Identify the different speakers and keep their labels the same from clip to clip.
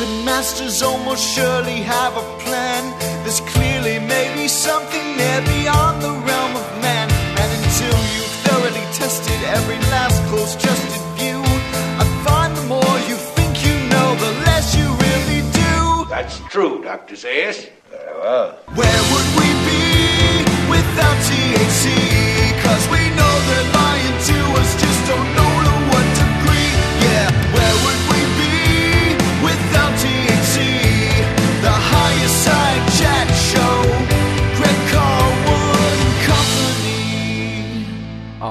Speaker 1: puppet masters almost surely have a plan. There's clearly maybe something there beyond the realm of man. And until you've thoroughly tested every last close trusted view, I find the more you think you know, the less you really do.
Speaker 2: That's true, Dr. Zayas. Very well.
Speaker 1: Where would we be without THC? Cause we know they're lying to us, just don't know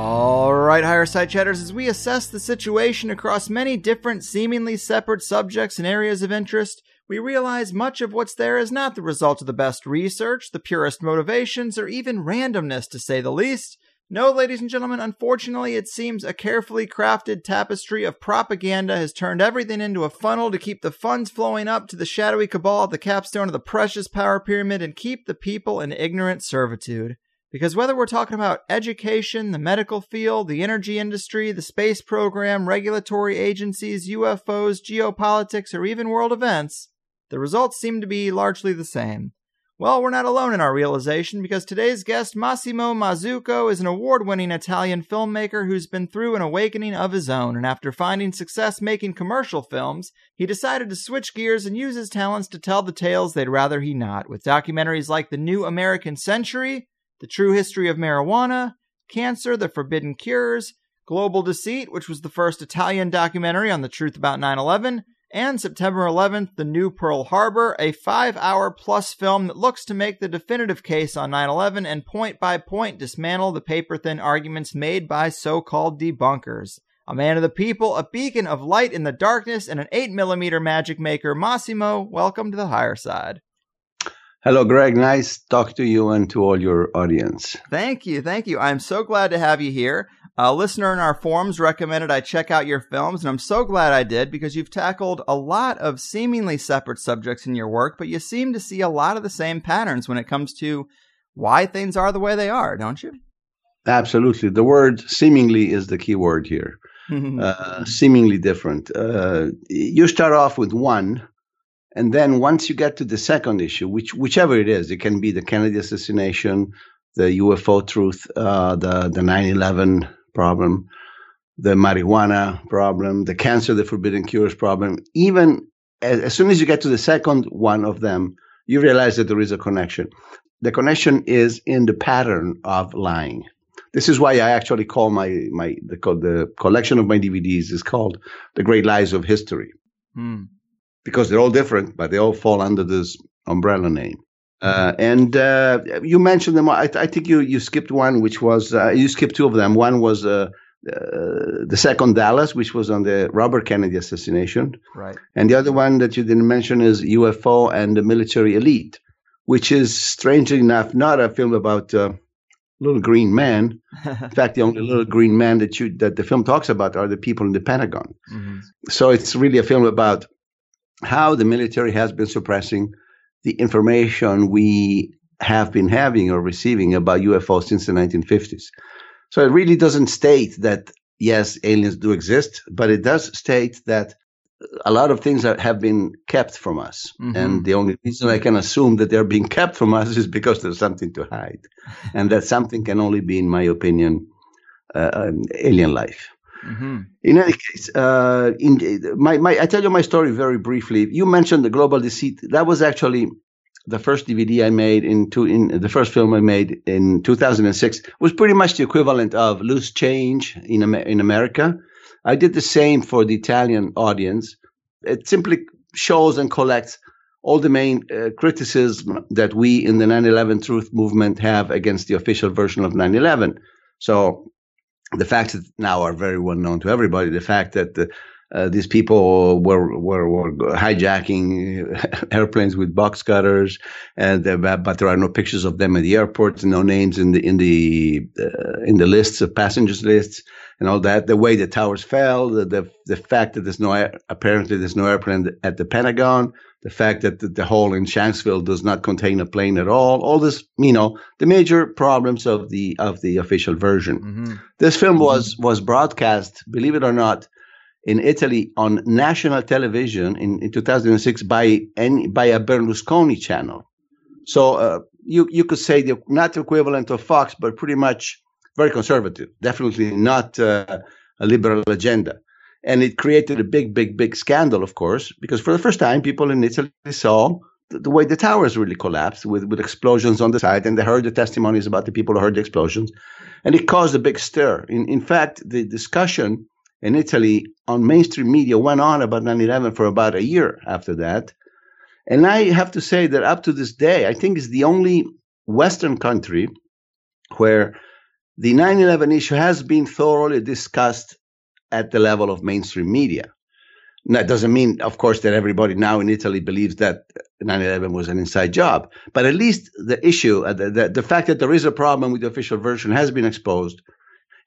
Speaker 3: All right, higher side chatters, as we assess the situation across many different, seemingly separate subjects and areas of interest, we realize much of what's there is not the result of the best research, the purest motivations, or even randomness, to say the least. No, ladies and gentlemen, unfortunately, it seems a carefully crafted tapestry of propaganda has turned everything into a funnel to keep the funds flowing up to the shadowy cabal at the capstone of the precious power pyramid and keep the people in ignorant servitude. Because whether we're talking about education, the medical field, the energy industry, the space program, regulatory agencies, UFOs, geopolitics, or even world events, the results seem to be largely the same. Well, we're not alone in our realization because today's guest, Massimo Mazzucco, is an award winning Italian filmmaker who's been through an awakening of his own, and after finding success making commercial films, he decided to switch gears and use his talents to tell the tales they'd rather he not, with documentaries like The New American Century, The True History of Marijuana, Cancer, The Forbidden Cures, Global Deceit, which was the first Italian documentary on the truth about 9 11, and September 11th, The New Pearl Harbor, a five hour plus film that looks to make the definitive case on 9 11 and point by point dismantle the paper thin arguments made by so called debunkers. A man of the people, a beacon of light in the darkness, and an 8mm magic maker, Massimo, welcome to the higher side.
Speaker 4: Hello, Greg. Nice to talk to you and to all your audience.
Speaker 3: Thank you. Thank you. I'm so glad to have you here. A listener in our forums recommended I check out your films, and I'm so glad I did because you've tackled a lot of seemingly separate subjects in your work, but you seem to see a lot of the same patterns when it comes to why things are the way they are, don't you?
Speaker 4: Absolutely. The word seemingly is the key word here. uh, seemingly different. Uh, you start off with one, and then once you get to the second issue, which whichever it is, it can be the Kennedy assassination, the UFO truth, uh, the the 9/11 problem, the marijuana problem, the cancer, the forbidden cures problem. Even as, as soon as you get to the second one of them, you realize that there is a connection. The connection is in the pattern of lying. This is why I actually call my my the, the collection of my DVDs is called the Great Lies of History,
Speaker 3: Hmm.
Speaker 4: Because they're all different, but they all fall under this umbrella name. Uh, and uh, you mentioned them. I, I, think you, you skipped one, which was uh, you skipped two of them. One was uh, uh, the second Dallas, which was on the Robert Kennedy assassination,
Speaker 3: Right.
Speaker 4: and the other one that you didn't mention is UFO and the military elite, which is strangely enough not a film about uh, little green man. In fact, the only little green man that you that the film talks about are the people in the Pentagon.
Speaker 3: Mhm.
Speaker 4: So it's really a film about how the military has been suppressing the information we have been having or receiving about UFOs since the 1950s. So it really doesn't state that, yes, aliens do exist, but it does state that a lot of things are, have been kept from us.
Speaker 3: Mhm.
Speaker 4: And the only reason I can assume that they're being kept from us is because there's something to hide. and that something can only be, in my opinion, uh, alien life.
Speaker 3: Mhm.
Speaker 4: In any case, uh, in my, my, I tell you my story very briefly. You mentioned the global deceit. That was actually the first DVD I made in two, in the first film I made in 2006 was pretty much the equivalent of Loose Change in in America. I did the same for the Italian audience. It simply shows and collects all the main uh, criticism that we in the 9/11 Truth movement have against the official version of 9/11. So the facts that now are very well known to everybody. The fact that the, uh, these people were, were were hijacking airplanes with box cutters, and uh, but there are no pictures of them at the airport, no names in the in the uh, in the lists of passengers lists, and all that. The way the towers fell, the the, the fact that there's no apparently there's no airplane at the Pentagon, the fact that the, the hole in Shanksville does not contain a plane at all. All this, you know, the major problems of the of the official version.
Speaker 3: Mhm.
Speaker 4: This film was was broadcast, believe it or not, in Italy on national television in, in 2006 by any, by a Berlusconi channel. So uh, you you could say the not equivalent of Fox, but pretty much very conservative. Definitely not uh, a liberal agenda. And it created a big, big, big scandal, of course, because for the first time, people in Italy saw the, way the towers really collapsed with, with explosions on the side, and they heard the testimonies about the people who heard the explosions, and it caused a big stir. In, in fact, the discussion in Italy on mainstream media went on about 9 11 for about a year after that. And I have to say that up to this day, I think it's the only Western country where the 9 11 issue has been thoroughly discussed at the level of mainstream media. That doesn't mean, of course, that everybody now in Italy believes that 9 11 was an inside job, but at least the issue, uh, the, the, the fact that there is a problem with the official version has been exposed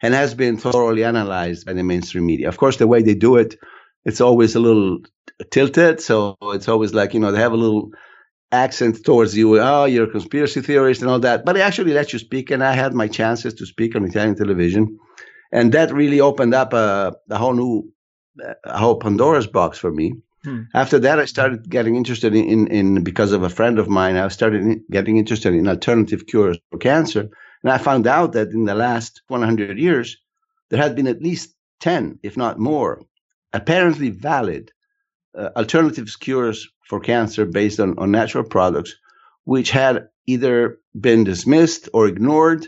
Speaker 4: and has been thoroughly analyzed by the mainstream media. Of course, the way they do it, it's always a little tilted. So it's always like, you know, they have a little accent towards you. Oh, you're a conspiracy theorist and all that. But they actually let you speak. And I had my chances to speak on Italian television. And that really opened up a, a whole new, a whole Pandora's box for me. Hmm. After that, I started getting interested in, in, because of a friend of mine, I started getting interested in alternative cures for cancer. And I found out that in the last 100 years, there had been at least 10, if not more, apparently valid uh, alternative cures for cancer based on, on natural products, which had either been dismissed or ignored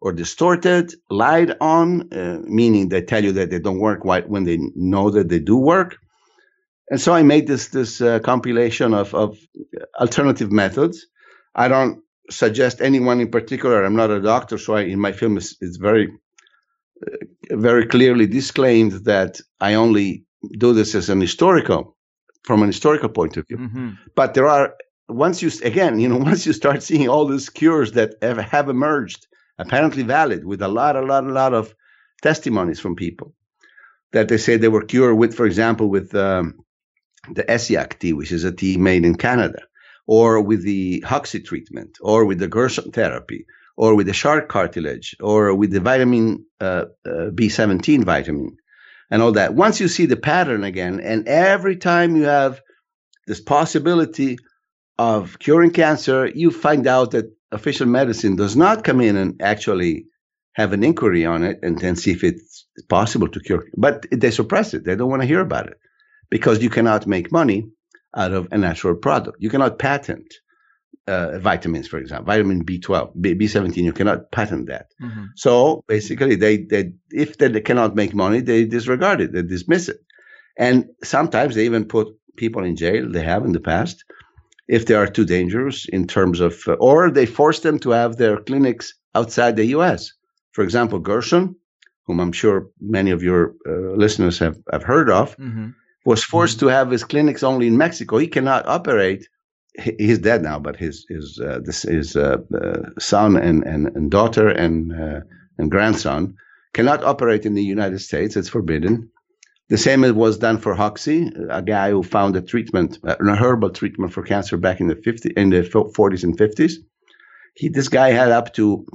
Speaker 4: or distorted, lied on, uh, meaning they tell you that they don't work when they know that they do work. And so I made this this uh, compilation of, of alternative methods. I don't suggest anyone in particular. I'm not a doctor, so I, in my film it's, it's very, uh, very clearly disclaimed that I only do this as an historical, from an historical point of view. Mm-hmm. But there are once you again, you know, once you start seeing all these cures that have, have emerged, apparently valid, with a lot, a lot, a lot of testimonies from people that they say they were cured with, for example, with um, the Essiac tea, which is a tea made in Canada or with the Hoxsey treatment, or with the Gerson therapy, or with the shark cartilage, or with the vitamin uh, uh, B17 vitamin, and all that. Once you see the pattern again, and every time you have this possibility of curing cancer, you find out that official medicine does not come in and actually have an inquiry on it and then see if it's possible to cure. But they suppress it. They don't want to hear about it because you cannot make money out of a natural product. You cannot patent uh, vitamins, for example, vitamin B12, B, B17. You cannot patent that. Mm-hmm. So basically, they, they if they cannot make money, they disregard it, they dismiss it, and sometimes they even put people in jail. They have in the past if they are too dangerous in terms of, uh, or they force them to have their clinics outside the U.S. For example, Gerson, whom I'm sure many of your uh, listeners have, have heard of. Mm-hmm was forced mm-hmm. to have his clinics only in Mexico. He cannot operate. He's dead now, but his his uh, this his uh, uh, son and, and, and daughter and uh, and grandson cannot operate in the United States. It's forbidden. The same was done for Hoxsey, a guy who found a treatment, a herbal treatment for cancer back in the 50, in the 40s and 50s. He, this guy had up to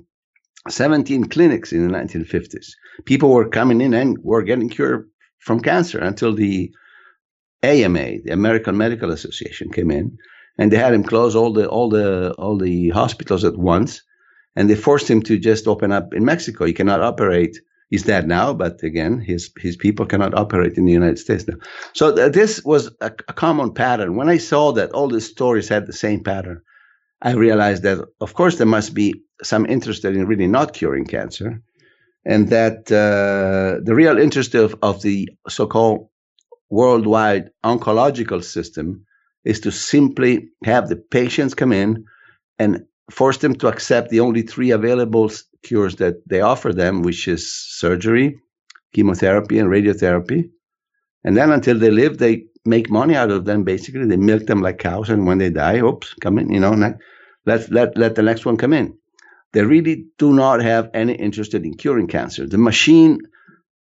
Speaker 4: 17 clinics in the 1950s. People were coming in and were getting cured from cancer until the AMA, the American Medical Association, came in and they had him close all the all the all the hospitals at once, and they forced him to just open up in Mexico. He cannot operate. He's dead now, but again, his his people cannot operate in the United States now. So th- this was a, a common pattern. When I saw that all these stories had the same pattern, I realized that of course there must be some interest in really not curing cancer, and that uh, the real interest of, of the so-called worldwide oncological system is to simply have the patients come in and force them to accept the only three available cures that they offer them, which is surgery, chemotherapy, and radiotherapy. And then until they live, they make money out of them. Basically, they milk them like cows, and when they die, oops, come in, you know, let let let the next one come in. They really do not have any interest in curing cancer. The machine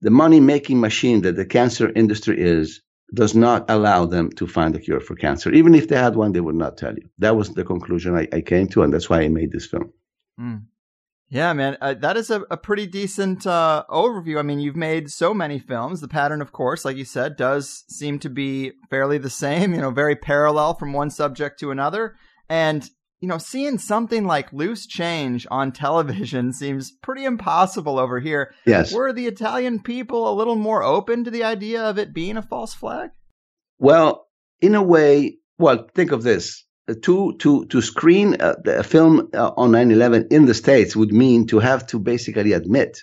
Speaker 4: the money making machine that the cancer industry is does not allow them to find a cure for cancer. Even if they had one, they would not tell you. That was the conclusion I, I came to, and that's why I made this film. Mm.
Speaker 3: Yeah, man, uh, that is a, a pretty decent uh, overview. I mean, you've made so many films. The pattern, of course, like you said, does seem to be fairly the same, you know, very parallel from one subject to another. And, you know, seeing something like Loose Change on television seems pretty impossible over here.
Speaker 4: Yes.
Speaker 3: Were the Italian people a little more open to the idea of it being a false flag?
Speaker 4: Well, in a way, well, think of this to to to screen a, a film uh, on 9/11 in the states would mean to have to basically admit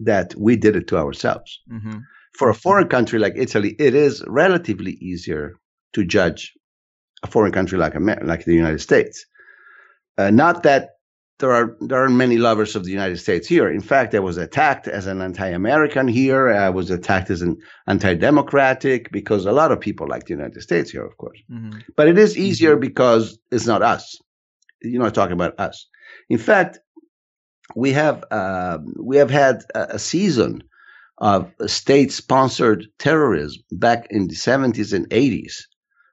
Speaker 4: that we did it to ourselves.
Speaker 3: Mm-hmm.
Speaker 4: For a foreign country like Italy, it is relatively easier to judge a foreign country like America, like the United States. Uh, not that there are there aren't many lovers of the United States here. In fact, I was attacked as an anti-American here. I was attacked as an anti-democratic because a lot of people like the United States here, of course.
Speaker 3: Mm-hmm.
Speaker 4: But it is easier because it's not us. You're not talking about us. In fact, we have uh, we have had a, a season of state-sponsored terrorism back in the 70s and 80s,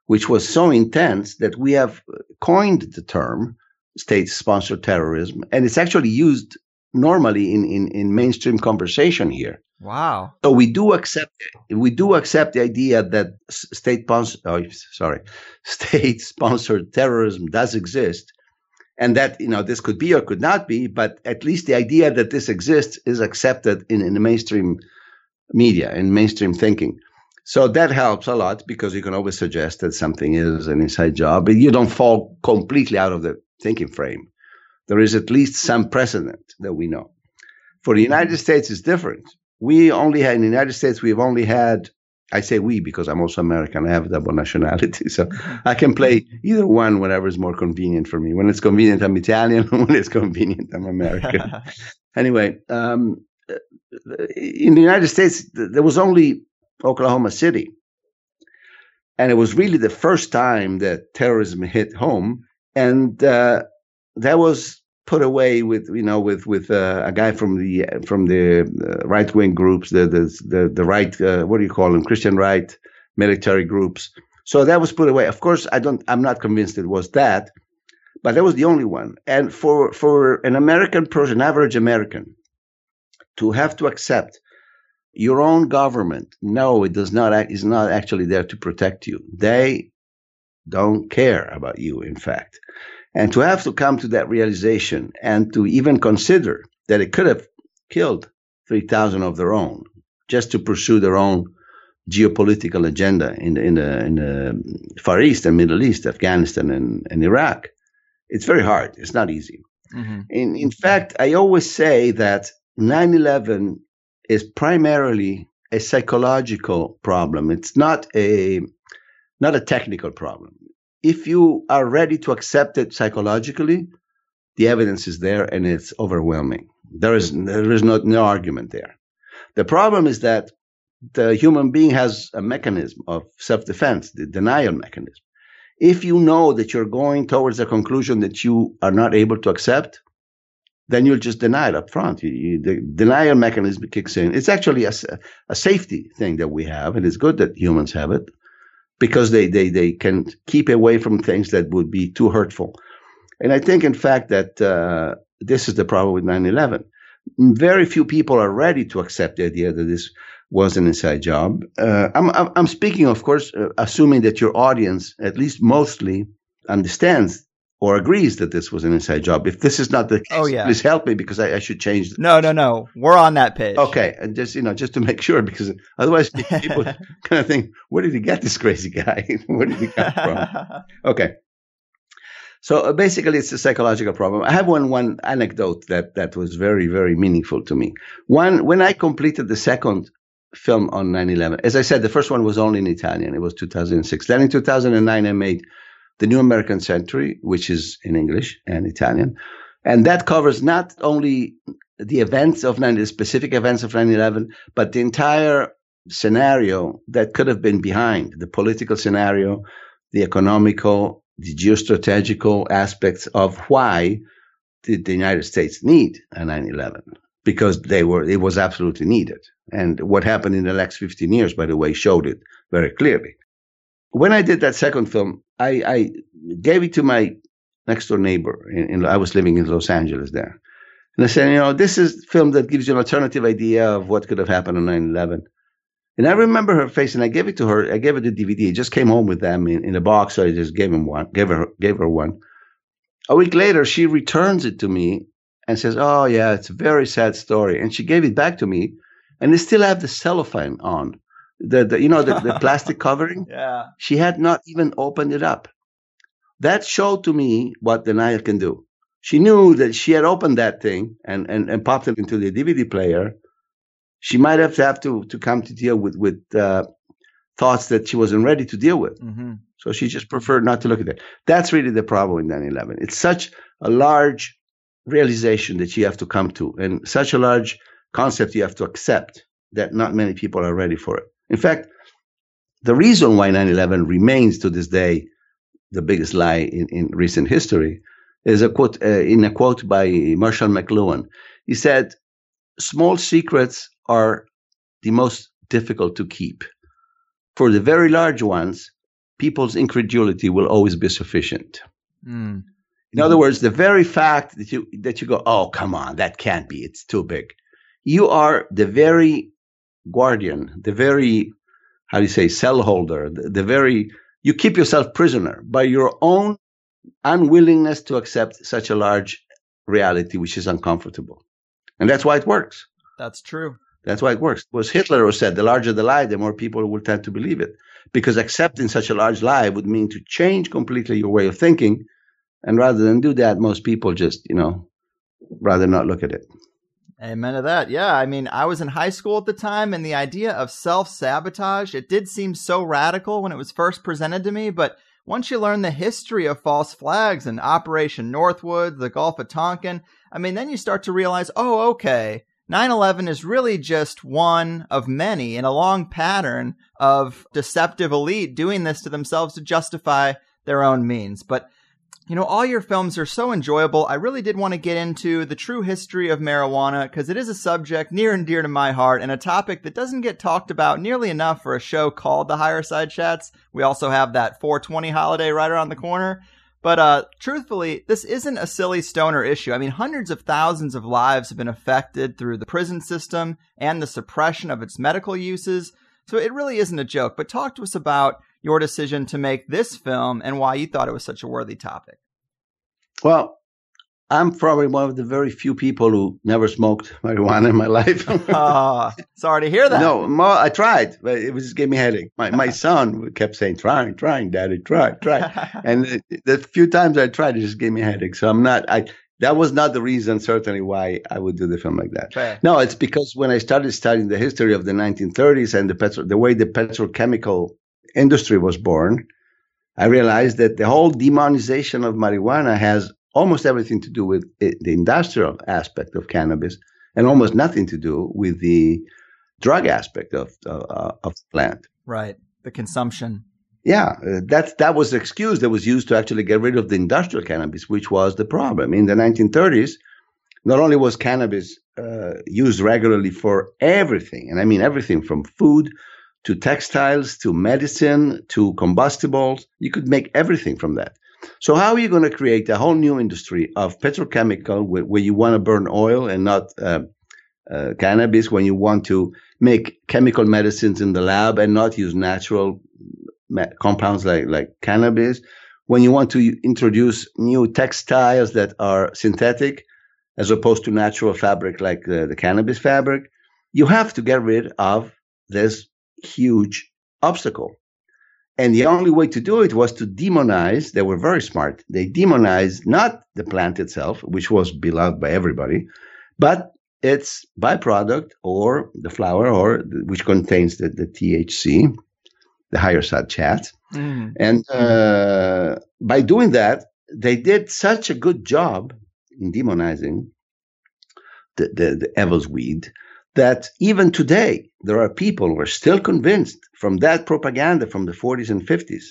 Speaker 4: which was so intense that we have coined the term state-sponsored terrorism, and it's actually used normally in, in, in mainstream conversation here.
Speaker 3: Wow.
Speaker 4: So we do accept we do accept the idea that state sponsored oh, sorry state sponsored terrorism does exist, and that you know this could be or could not be, but at least the idea that this exists is accepted in, in the mainstream media and mainstream thinking. So that helps a lot because you can always suggest that something is an inside job, but you don't fall completely out of the thinking frame. There is at least some precedent that we know. For the United States, it's different. We only had in the United States, we've only had, I say we because I'm also American, I have double nationality. So I can play either one whenever is more convenient for me. When it's convenient, I'm Italian. when it's convenient, I'm American. anyway, um, in the United States, there was only Oklahoma City. And it was really the first time that terrorism hit home. And uh, that was put away with you know with with uh, a guy from the from the uh, right wing groups the the the, the right uh, what do you call them? Christian right military groups. So that was put away. Of course I don't I'm not convinced it was that but that was the only one. And for for an American person average American to have to accept your own government no it does not is not actually there to protect you. They don't care about you in fact and to have to come to that realization and to even consider that it could have killed 3,000 of their own just to pursue their own geopolitical agenda in the, in the, in the Far East and Middle East, Afghanistan and, and Iraq. It's very hard. It's not easy.
Speaker 3: Mm-hmm.
Speaker 4: In, in fact, I always say that 9 11 is primarily a psychological problem. It's not a, not a technical problem if you are ready to accept it psychologically, the evidence is there and it's overwhelming. There is there is no, no argument there. The problem is that the human being has a mechanism of self-defense, the denial mechanism. If you know that you're going towards a conclusion that you are not able to accept, then you'll just deny it up front. You, you, the denial mechanism kicks in. It's actually a, a safety thing that we have, and it's good that humans have it because they, they, they can keep away from things that would be too hurtful. And I think, in fact, that uh, this is the problem with 9 11. Very few people are ready to accept the idea that this was an inside job. Uh, I'm, I'm speaking, of course, uh, assuming that your audience, at least mostly, understands or agrees that this was an inside job. If this is not the case,
Speaker 3: oh, yeah.
Speaker 4: please help me because I, I should change.
Speaker 3: The- No, no, no. We're on that page.
Speaker 4: Okay, and just you know, just to make sure, because otherwise people kind of think, where did he get this crazy guy? where did he come from? okay. So uh, basically, it's a psychological problem. I have one one anecdote that that was very very meaningful to me. One when I completed the second film on 9/11, as I said, the first one was only in Italian. It was 2006. Then in 2009, I made the New American Century, which is in English and Italian. And that covers not only the events of 9, the specific events of 9 11, but the entire scenario that could have been behind the political scenario, the economical, the geostrategical aspects of why did the United States need a 9 11? Because they were, it was absolutely needed. And what happened in the next 15 years, by the way, showed it very clearly when I did that second film, I, I gave it to my next door neighbor. In, in, I was living in Los Angeles there. And I said, you know, this is a film that gives you an alternative idea of what could have happened on 9 11. And I remember her face, and I gave it to her. I gave her the DVD. I just came home with them in, in a box, so I just gave him one, gave her, gave her one. A week later, she returns it to me and says, "Oh yeah, it's a very sad story." And she gave it back to me, and they still have the cellophane on, the, the you know the, the plastic covering.
Speaker 3: Yeah.
Speaker 4: She had not even opened it up. That showed to me what the Nile can do. She knew that she had opened that thing and, and, and popped it into the DVD player. She might have to have to, to come to deal with, with uh, thoughts that she wasn't ready to deal with.
Speaker 3: hmm
Speaker 4: So she just preferred not to look at it. That's really the problem in 9 11. It's such a large realization that you have to come to and such a large concept you have to accept that not many people are ready for it. In fact, the reason why 9 11 remains to this day the biggest lie in, in recent history is a quote uh, in a quote by Marshall McLuhan. He said, "Small secrets are the most difficult to keep. For the very large ones, people's incredulity will always be sufficient."
Speaker 3: Mm.
Speaker 4: In other words, the very fact that you that you go, oh come on, that can't be, it's too big. You are the very guardian, the very how do you say cell holder, the, the very you keep yourself prisoner by your own unwillingness to accept such a large reality which is uncomfortable. And that's why it works.
Speaker 3: That's true.
Speaker 4: That's why it works. It was Hitler who said the larger the lie, the more people will tend to believe it. Because accepting such a large lie would mean to change completely your way of thinking. And rather than do that, most people just, you know, rather not look at it.
Speaker 3: Amen to that. Yeah, I mean, I was in high school at the time, and the idea of self sabotage, it did seem so radical when it was first presented to me, but once you learn the history of false flags and Operation Northwood, the Gulf of Tonkin, I mean, then you start to realize, oh, okay, 9 11 is really just one of many in a long pattern of deceptive elite doing this to themselves to justify their own means. But you know, all your films are so enjoyable. I really did want to get into the true history of marijuana because it is a subject near and dear to my heart and a topic that doesn't get talked about nearly enough for a show called The Higher Side Chats. We also have that 420 holiday right around the corner. But uh, truthfully, this isn't a silly stoner issue. I mean, hundreds of thousands of lives have been affected through the prison system and the suppression of its medical uses. So it really isn't a joke. But talk to us about your decision to make this film and why you thought it was such a worthy topic.
Speaker 4: Well, I'm probably one of the very few people who never smoked marijuana in my life.
Speaker 3: Ah, sorry to hear that.
Speaker 4: No, I tried, but it was just gave me a headache. My my son kept saying, "Trying, trying, daddy, try, try." and the, few times I tried, it just gave me a headache. So I'm not. I that was not the reason, certainly, why I would do the film like that.
Speaker 3: Fair.
Speaker 4: No, it's because when I started studying the history of the 1930s and the petro, the way the petrochemical industry was born, I realized that the whole demonization of marijuana has almost everything to do with it, the industrial aspect of cannabis and almost nothing to do with the drug aspect of uh, of the plant.
Speaker 3: Right. The consumption.
Speaker 4: Yeah, uh, that that was the excuse that was used to actually get rid of the industrial cannabis, which was the problem. In the 1930s, not only was cannabis uh, used regularly for everything, and I mean everything from food to textiles to medicine to combustibles, you could make everything from that. So how are you going to create a whole new industry of petrochemical where, where you want to burn oil and not uh, uh, cannabis, when you want to make chemical medicines in the lab and not use natural ma- compounds like, like cannabis, when you want to introduce new textiles that are synthetic as opposed to natural fabric like the, the cannabis fabric, you have to get rid of this huge obstacle. And the only way to do it was to demonize. They were very smart. They demonized not the plant itself, which was beloved by everybody, but its byproduct or the flower or which contains the, the THC, the higher side chat.
Speaker 3: Mm.
Speaker 4: And uh, by doing that, they did such a good job in demonizing the, the, the Evil's weed that even today, there are people who are still convinced from that propaganda from the 40s and 50s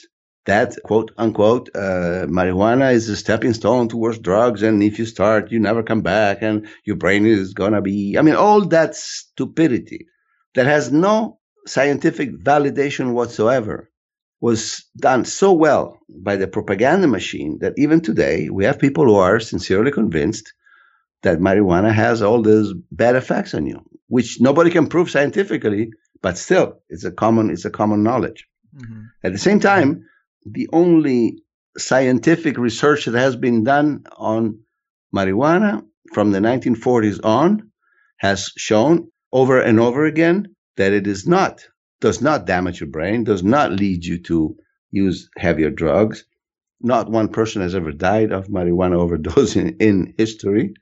Speaker 4: that quote unquote uh, marijuana is a stepping stone towards drugs and if you start you never come back and your brain is gonna be i mean all that stupidity that has no scientific validation whatsoever was done so well by the propaganda machine that even today we have people who are sincerely convinced that marijuana has all those bad effects on you, which nobody can prove scientifically, but still, it's a common it's a common knowledge. Mm-hmm. At the same time, the only scientific research that has been done on marijuana from the 1940s on has shown over and over again that it is not does not damage your brain, does not lead you to use heavier drugs. Not one person has ever died of marijuana overdose in, in history.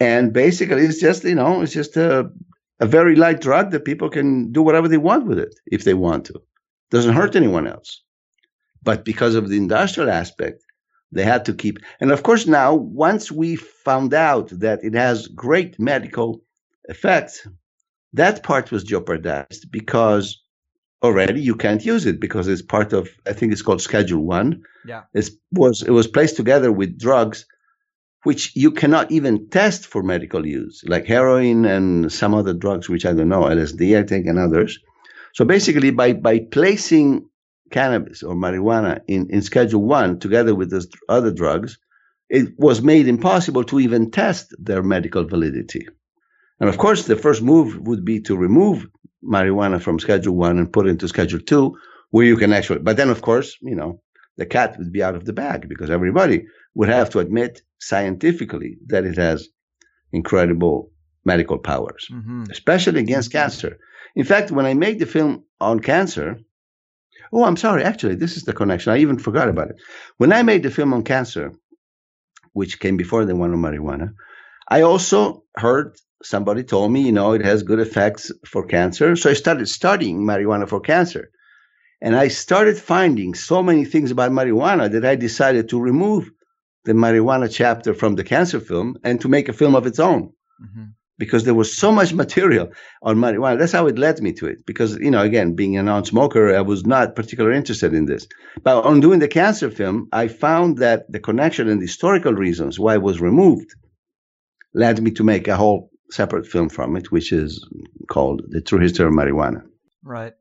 Speaker 4: And basically, it's just, you know, it's just a, a very light drug that people can do whatever they want with it if they want to. Doesn't hurt anyone else. But because of the industrial aspect, they had to keep. And of course, now, once we found out that it has great medical effects, that part was jeopardized because already you can't use it because it's part of I think it's called Schedule One.
Speaker 3: Yeah,
Speaker 4: it was it was placed together with drugs which you cannot even test for medical use, like heroin and some other drugs which I don't know, LSD I think and others. So basically, by by placing cannabis or marijuana in, in Schedule One together with those other drugs, it was made impossible to even test their medical validity. And of course, the first move would be to remove marijuana from Schedule One and put it into Schedule Two, where you can actually. But then, of course, you know, the cat would be out of the bag because everybody would have to admit scientifically that it has incredible medical powers, mm-hmm. especially against cancer. In fact, when I made the film on cancer, oh, I'm sorry, actually, this is the connection. I even forgot about it. When I made the film on cancer, which came before the one on marijuana, I also heard somebody told me, you know, it has good effects for cancer. So I started studying marijuana for cancer. And I started finding so many things about marijuana that I decided to remove the marijuana chapter from the cancer film and to make a film of its own. Mm-hmm. Because there was so much material on marijuana. That's how it led me to it. Because, you know, again, being a non smoker, I was not particularly interested in this. But on doing the cancer film, I found that the connection and the historical reasons why it was removed led me to make a whole separate film from it, which is called The True History of Marijuana.
Speaker 3: Right.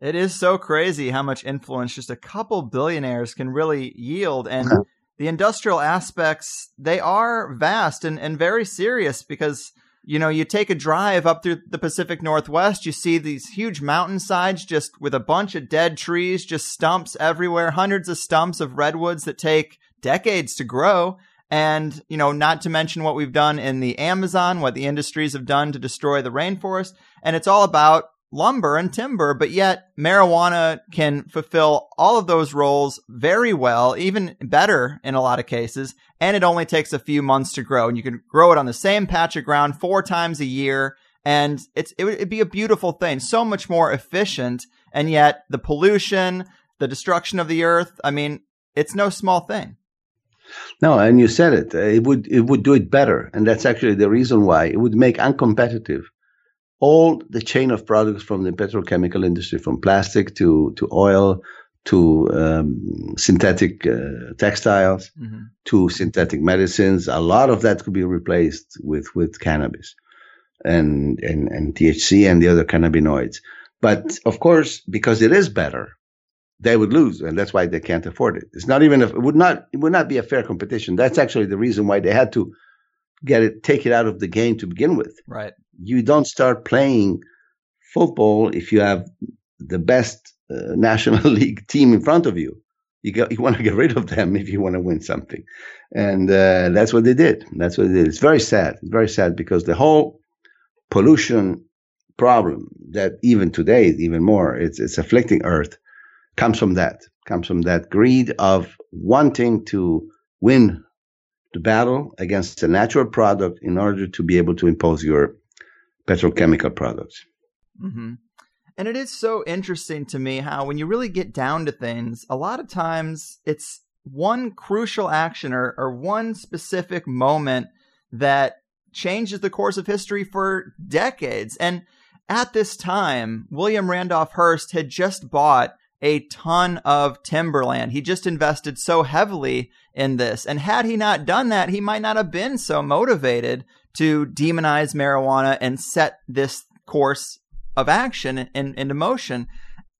Speaker 3: It is so crazy how much influence just a couple billionaires can really yield. And. the industrial aspects, they are vast and, and very serious because, you know, you take a drive up through the Pacific Northwest, you see these huge mountainsides just with a bunch of dead trees, just stumps everywhere, hundreds of stumps of redwoods that take decades to grow. And, you know, not to mention what we've done in the Amazon, what the industries have done to destroy the rainforest. And it's all about lumber and timber, but yet marijuana can fulfill all of those roles very well, even better in a lot of cases. And it only takes a few months to grow and you can grow it on the same patch of ground four times a year. And it's, it would it'd be a beautiful thing, so much more efficient. And yet the pollution, the destruction of the earth, I mean, it's no small thing.
Speaker 4: No, and you said it. It would it would do it better, and that's actually the reason why it would make uncompetitive all the chain of products from the petrochemical industry, from plastic to to oil to um, synthetic uh, textiles mm-hmm. to synthetic medicines. A lot of that could be replaced with with cannabis and and and THC and the other cannabinoids. But of course, because it is better, they would lose, and that's why they can't afford it. It's not even a, it would not it would not be a fair competition. That's actually the reason why they had to get it take it out of the game to begin with.
Speaker 3: Right.
Speaker 4: You don't start playing football if you have the best uh, national league team in front of you. You you want to get rid of them if you want to win something, and uh, that's what they did. That's what they did. It's very sad. It's very sad because the whole pollution problem that even today, even more, it's it's afflicting Earth comes from that, comes from that greed of wanting to win the battle against a natural product in order to be able to impose your petrochemical products.
Speaker 3: Mm-hmm. And it is so interesting to me how, when you really get down to things, a lot of times it's one crucial action or, or one specific moment that changes the course of history for decades. And at this time, William Randolph Hearst had just bought a ton of timberland. He just invested so heavily in this. And had he not done that, he might not have been so motivated to demonize marijuana and set this course of action in, into motion.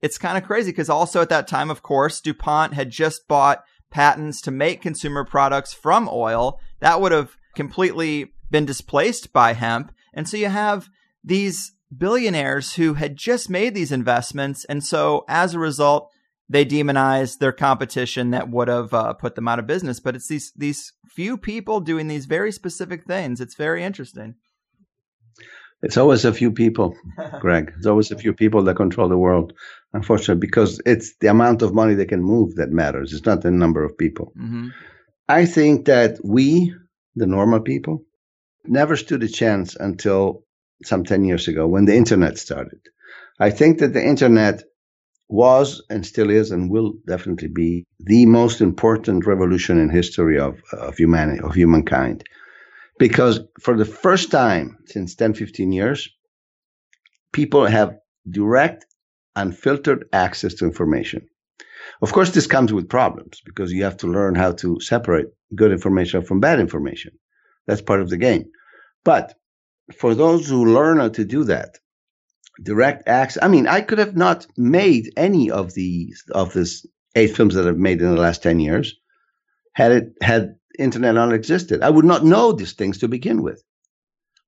Speaker 3: It's kind of crazy because also at that time, of course, DuPont had just bought patents to make consumer products from oil. That would have completely been displaced by hemp. And so you have these billionaires who had just made these investments. And so as a result, they demonize their competition that would have uh, put them out of business. But it's these these few people doing these very specific things. It's very interesting.
Speaker 4: It's always a few people, Greg. It's always a few people that control the world, unfortunately, because it's the amount of money they can move that matters. It's not the number of people. Mm-hmm. I think that we, the normal people, never stood a chance until some 10 years ago when the internet started. I think that the internet was and still is and will definitely be the most important revolution in history of, of humanity, of humankind. Because for the first time since 10, 15 years, people have direct, unfiltered access to information. Of course, this comes with problems because you have to learn how to separate good information from bad information. That's part of the game. But for those who learn how to do that, direct access. I mean, I could have not made any of these of this eight films that I've made in the last ten years had it had internet not existed. I would not know these things to begin with.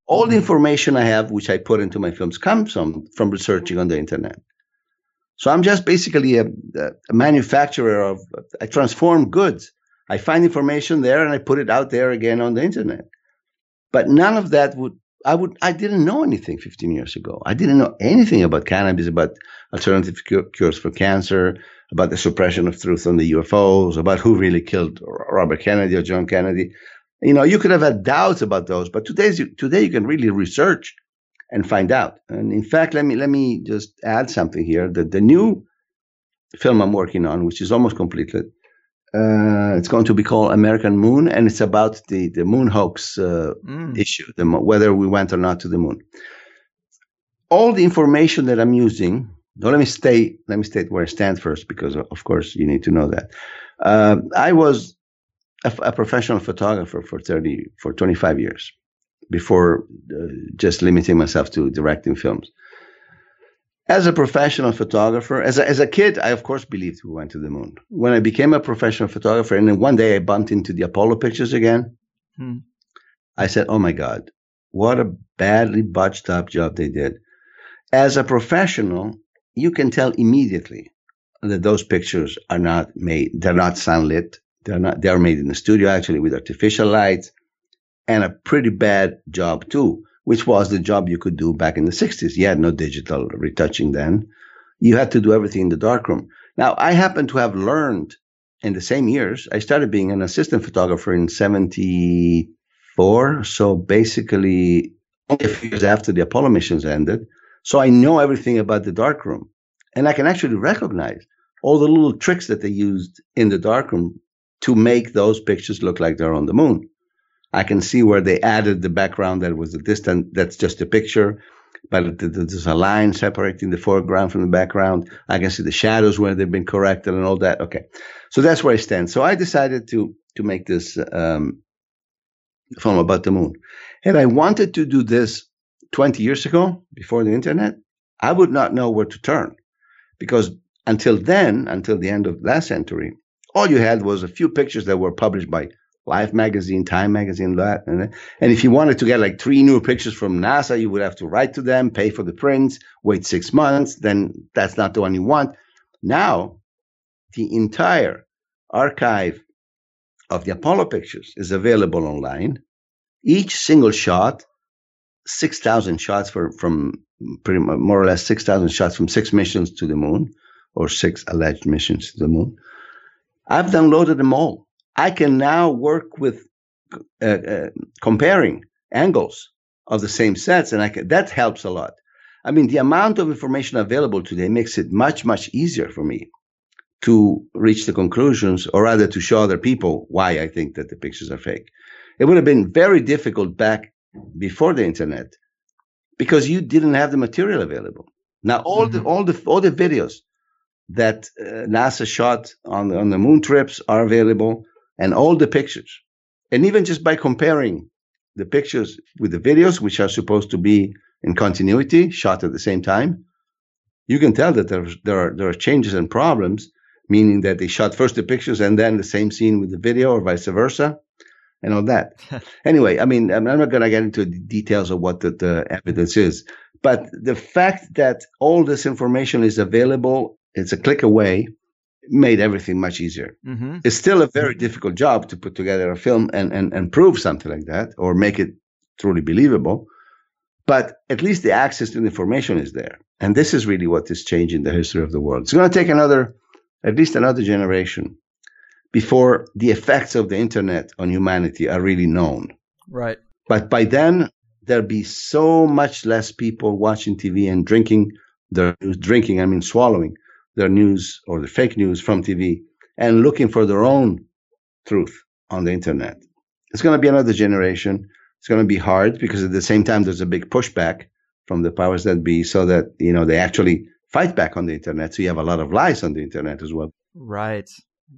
Speaker 4: All the mm-hmm. information I have, which I put into my films, comes from from researching on the internet. So I'm just basically a, a manufacturer of I transform goods. I find information there and I put it out there again on the internet. But none of that would I would I didn't know anything 15 years ago. I didn't know anything about cannabis, about alternative cures for cancer, about the suppression of truth on the UFOs, about who really killed Robert Kennedy or John Kennedy. You know, you could have had doubts about those, but today's today you can really research and find out. And in fact, let me let me just add something here. That the new film I'm working on, which is almost completed, uh, it's going to be called American Moon, and it's about the the moon hoax uh, mm. issue, the, whether we went or not to the moon. All the information that I'm using. Don't let me stay. Let me state where I stand first, because of course you need to know that. Uh, I was a, a, professional photographer for thirty for twenty five years before uh, just limiting myself to directing films as a professional photographer, as a, as a kid, I of course believed we went to the moon. When I became a professional photographer, and then one day I bumped into the Apollo pictures again, hmm. I said, "Oh my God, what a badly botched up job they did." As a professional, you can tell immediately that those pictures are not made; they're not sunlit. They're not. They're made in the studio actually with artificial lights, and a pretty bad job too which was the job you could do back in the 60s. You had no digital retouching then. You had to do everything in the darkroom. Now, I happen to have learned in the same years, I started being an assistant photographer in 74. So basically, only a few years after the Apollo missions ended. So I know everything about the darkroom. And I can actually recognize all the little tricks that they used in the darkroom to make those pictures look like they're on the moon. I can see where they added the background that was a distant, that's just a picture, but there's a line separating the foreground from the background. I can see the shadows where they've been corrected and all that. Okay. So that's where I stand. So I decided to, to make this, um, film about the moon. And I wanted to do this 20 years ago before the internet. I would not know where to turn because until then, until the end of last century, all you had was a few pictures that were published by Life magazine, Time magazine, that. And, and if you wanted to get like three new pictures from NASA, you would have to write to them, pay for the prints, wait six months. Then that's not the one you want. Now, the entire archive of the Apollo pictures is available online. Each single shot, 6,000 shots for, from pretty much more or less 6,000 shots from six missions to the moon or six alleged missions to the moon. I've downloaded them all. I can now work with uh, uh, comparing angles of the same sets, and I can, that helps a lot. I mean, the amount of information available today makes it much, much easier for me to reach the conclusions, or rather to show other people why I think that the pictures are fake. It would have been very difficult back before the internet because you didn't have the material available. Now all mm-hmm. the all the all the videos that uh, NASA shot on the, on the moon trips are available and all the pictures. And even just by comparing the pictures with the videos, which are supposed to be in continuity, shot at the same time, you can tell that there, there, are, there are changes and problems, meaning that they shot first the pictures and then the same scene with the video or vice versa. and all that. anyway, I mean, I'm not going to get into the details of what the, the evidence is, but the fact that all this information is available, it's a click away, made everything much easier.
Speaker 3: Mm-hmm.
Speaker 4: It's still a very difficult job to put together a film and, and, and prove something like that or make it truly believable. But at least the access to the information is there. And this is really what is changing the history of the world. It's going to take another, at least another generation before the effects of the internet on humanity are really known.
Speaker 3: Right.
Speaker 4: But by then, there'll be so much less people watching TV and drinking their drinking, I mean swallowing their news or the fake news from TV and looking for their own truth on the internet. It's going to be another generation. It's going to be hard because at the same time, there's a big pushback from the powers that be so that, you know, they actually fight back on the internet. So you have a lot of lies on the internet as well.
Speaker 3: Right.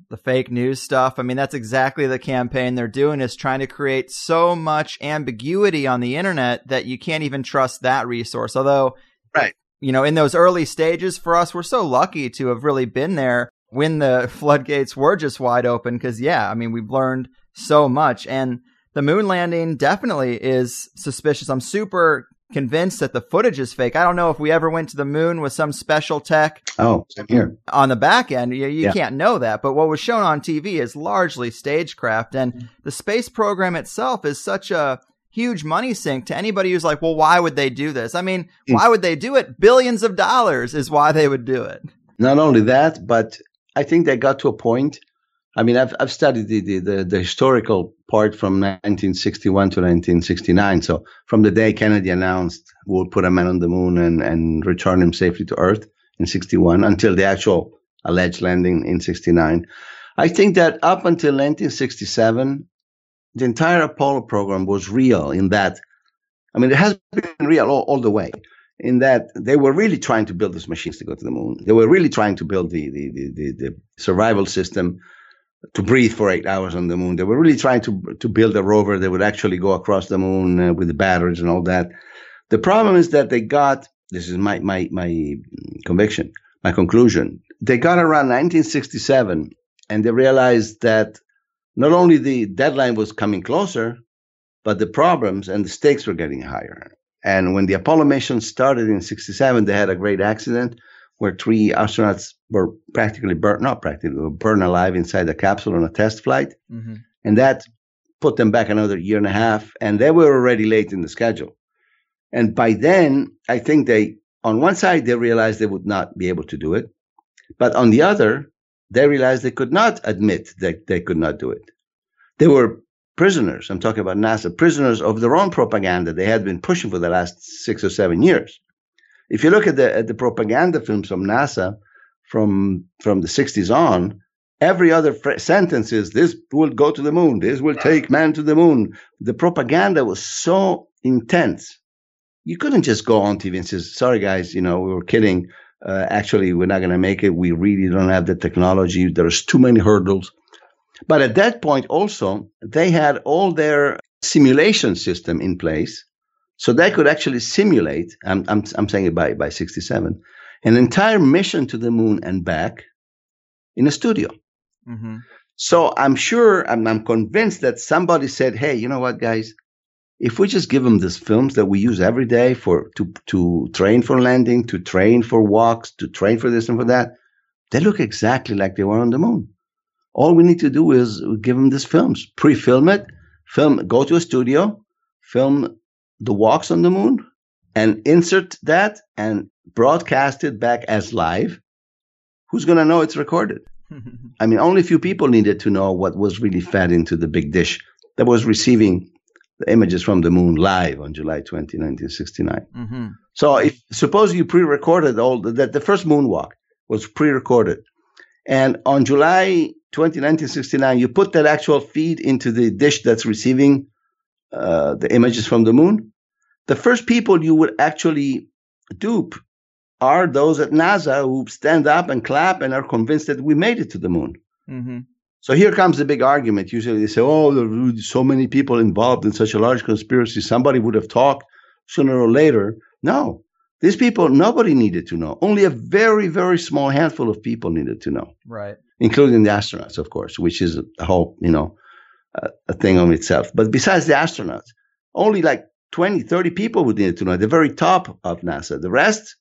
Speaker 3: The fake news stuff. I mean, that's exactly the campaign they're doing is trying to create so much ambiguity on the internet that you can't even trust that resource. Although,
Speaker 4: right.
Speaker 3: You know, in those early stages for us, we're so lucky to have really been there when the floodgates were just wide open. Cause yeah, I mean, we've learned so much and the moon landing definitely is suspicious. I'm super convinced that the footage is fake. I don't know if we ever went to the moon with some special tech.
Speaker 4: Oh, here.
Speaker 3: On the back end, you, you
Speaker 4: Yeah.
Speaker 3: can't know that. But what was shown on TV is largely stagecraft. And mm-hmm. the space program itself is such a huge money sink to anybody who's like, well, why would they do this? I mean,
Speaker 4: Hmm.
Speaker 3: why would they do it? Billions of dollars is why they would do it.
Speaker 4: Not only that, but I think they got to a point. I mean, I've I've studied the the, the, the historical part from 1961 to 1969. So from the day Kennedy announced we'll put a man on the moon and and return him safely to Earth in 61 until the actual alleged landing in 69. I think that up until 1967, the entire Apollo program was real in that. I mean, it has been real all, all the way in that they were really trying to build these machines to go to the moon. They were really trying to build the, the, the, the, the survival system to breathe for eight hours on the moon. They were really trying to, to build a rover that would actually go across the moon uh, with the batteries and all that. The problem is that they got, this is my, my, my conviction, my conclusion. They got around 1967 and they realized that not only the deadline was coming closer, but the problems and the stakes were getting higher. And when the Apollo mission started in 67, they had a great accident where three astronauts were practically burnt, not practically, were burned alive inside the capsule on a test flight.
Speaker 3: Mm-hmm.
Speaker 4: And that put them back another year and a half. And they were already late in the schedule. And by then, I think they, on one side, they realized they would not be able to do it. But on the other, they realized they could not admit that they could not do it. They were prisoners. I'm talking about NASA, prisoners of their own propaganda they had been pushing for the last six or seven years. If you look at the at the propaganda films from NASA from from the 60s on, every other fr- sentence is this will go to the moon, this will take man to the moon. The propaganda was so intense. You couldn't just go on TV and say, "Sorry guys, you know, we were kidding. Uh, actually, we're not going to make it. We really don't have the technology. There's too many hurdles." But at that point, also, they had all their simulation system in place. So they could actually simulate, I'm, I'm, I'm saying it by, by 67, an entire mission to the moon and back in a studio.
Speaker 3: Mm-hmm.
Speaker 4: So I'm sure, I'm, I'm convinced that somebody said, hey, you know what, guys? If we just give them these films that we use every day for to, to train for landing, to train for walks, to train for this and for that, they look exactly like they were on the moon all we need to do is give them these films, pre-film it, film, go to a studio, film the walks on the moon, and insert that and broadcast it back as live. Who's going to know it's recorded? I mean, only a few people needed to know what was really fed into the big dish that was receiving the images from the moon live on July 20, 1969.
Speaker 3: mm-hmm.
Speaker 4: So if suppose you pre-recorded all that the first moonwalk was pre-recorded, and on July 20, 1969, you put that actual feed into the dish that's receiving uh, the images from the moon. The first people you would actually dupe are those at NASA who stand up and clap and are convinced that we made it to the moon.
Speaker 3: Mm-hmm.
Speaker 4: So here comes the big argument. Usually they say, oh, there are so many people involved in such a large conspiracy. Somebody would have talked sooner or later. No, these people, nobody needed to know. Only a very, very small handful of people needed to know,
Speaker 3: Right.
Speaker 4: including the astronauts, of course, which is a whole, you know, a, a thing on itself. But besides the astronauts, only like 20, 30 people would need to know at the very top of NASA. The rest,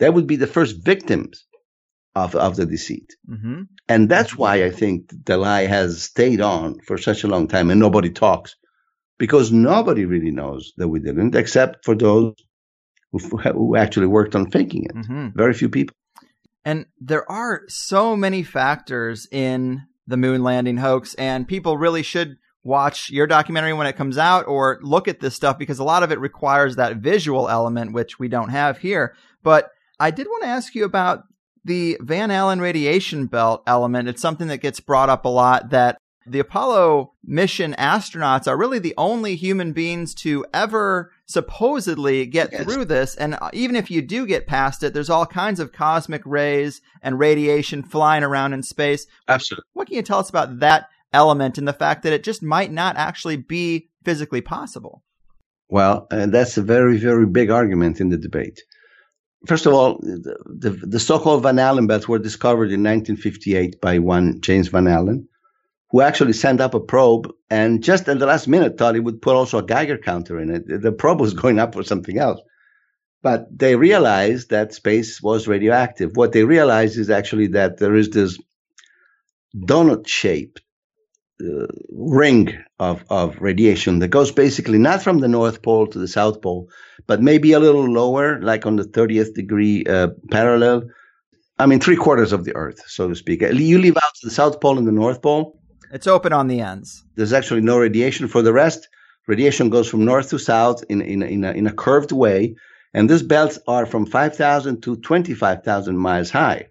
Speaker 4: they would be the first victims of, of the deceit.
Speaker 3: Mm-hmm.
Speaker 4: And that's why I think the lie has stayed on for such a long time and nobody talks because nobody really knows that we didn't, except for those who, who actually worked on faking it.
Speaker 3: Mm-hmm.
Speaker 4: Very few people.
Speaker 3: And there are so many factors in the moon landing hoax, and people really should watch your documentary when it comes out or look at this stuff because a lot of it requires that visual element, which we don't have here. But I did want to ask you about the Van Allen radiation belt element. It's something that gets brought up a lot that the Apollo mission astronauts are really the only human beings to ever supposedly get
Speaker 4: Yes.
Speaker 3: through this. And uh, even if you do get past it, there's all kinds of cosmic rays and radiation flying around in space.
Speaker 4: Absolutely.
Speaker 3: What can you tell us about that element and the fact that it just might not actually be physically possible?
Speaker 4: Well, and that's a very, very big argument in the debate. First of all, the, the, the so-called Van Allen belts were discovered in 1958 by one James Van Allen, who actually sent up a probe and just at the last minute thought he would put also a Geiger counter in it. The probe was going up for something else. But they realized that space was radioactive. What they realized is actually that there is this donut shaped uh, ring of, of radiation that goes basically not from the North Pole to the South Pole, but maybe a little lower, like on the 30th degree uh, parallel. I mean, three quarters of the Earth, so to speak. You leave out the South Pole and the North Pole,
Speaker 3: It's open on the ends.
Speaker 4: there's actually no radiation. For the rest, radiation goes from north to south in, in, in, a, in a curved way. And these belts are from 5,000 to 25,000 miles high.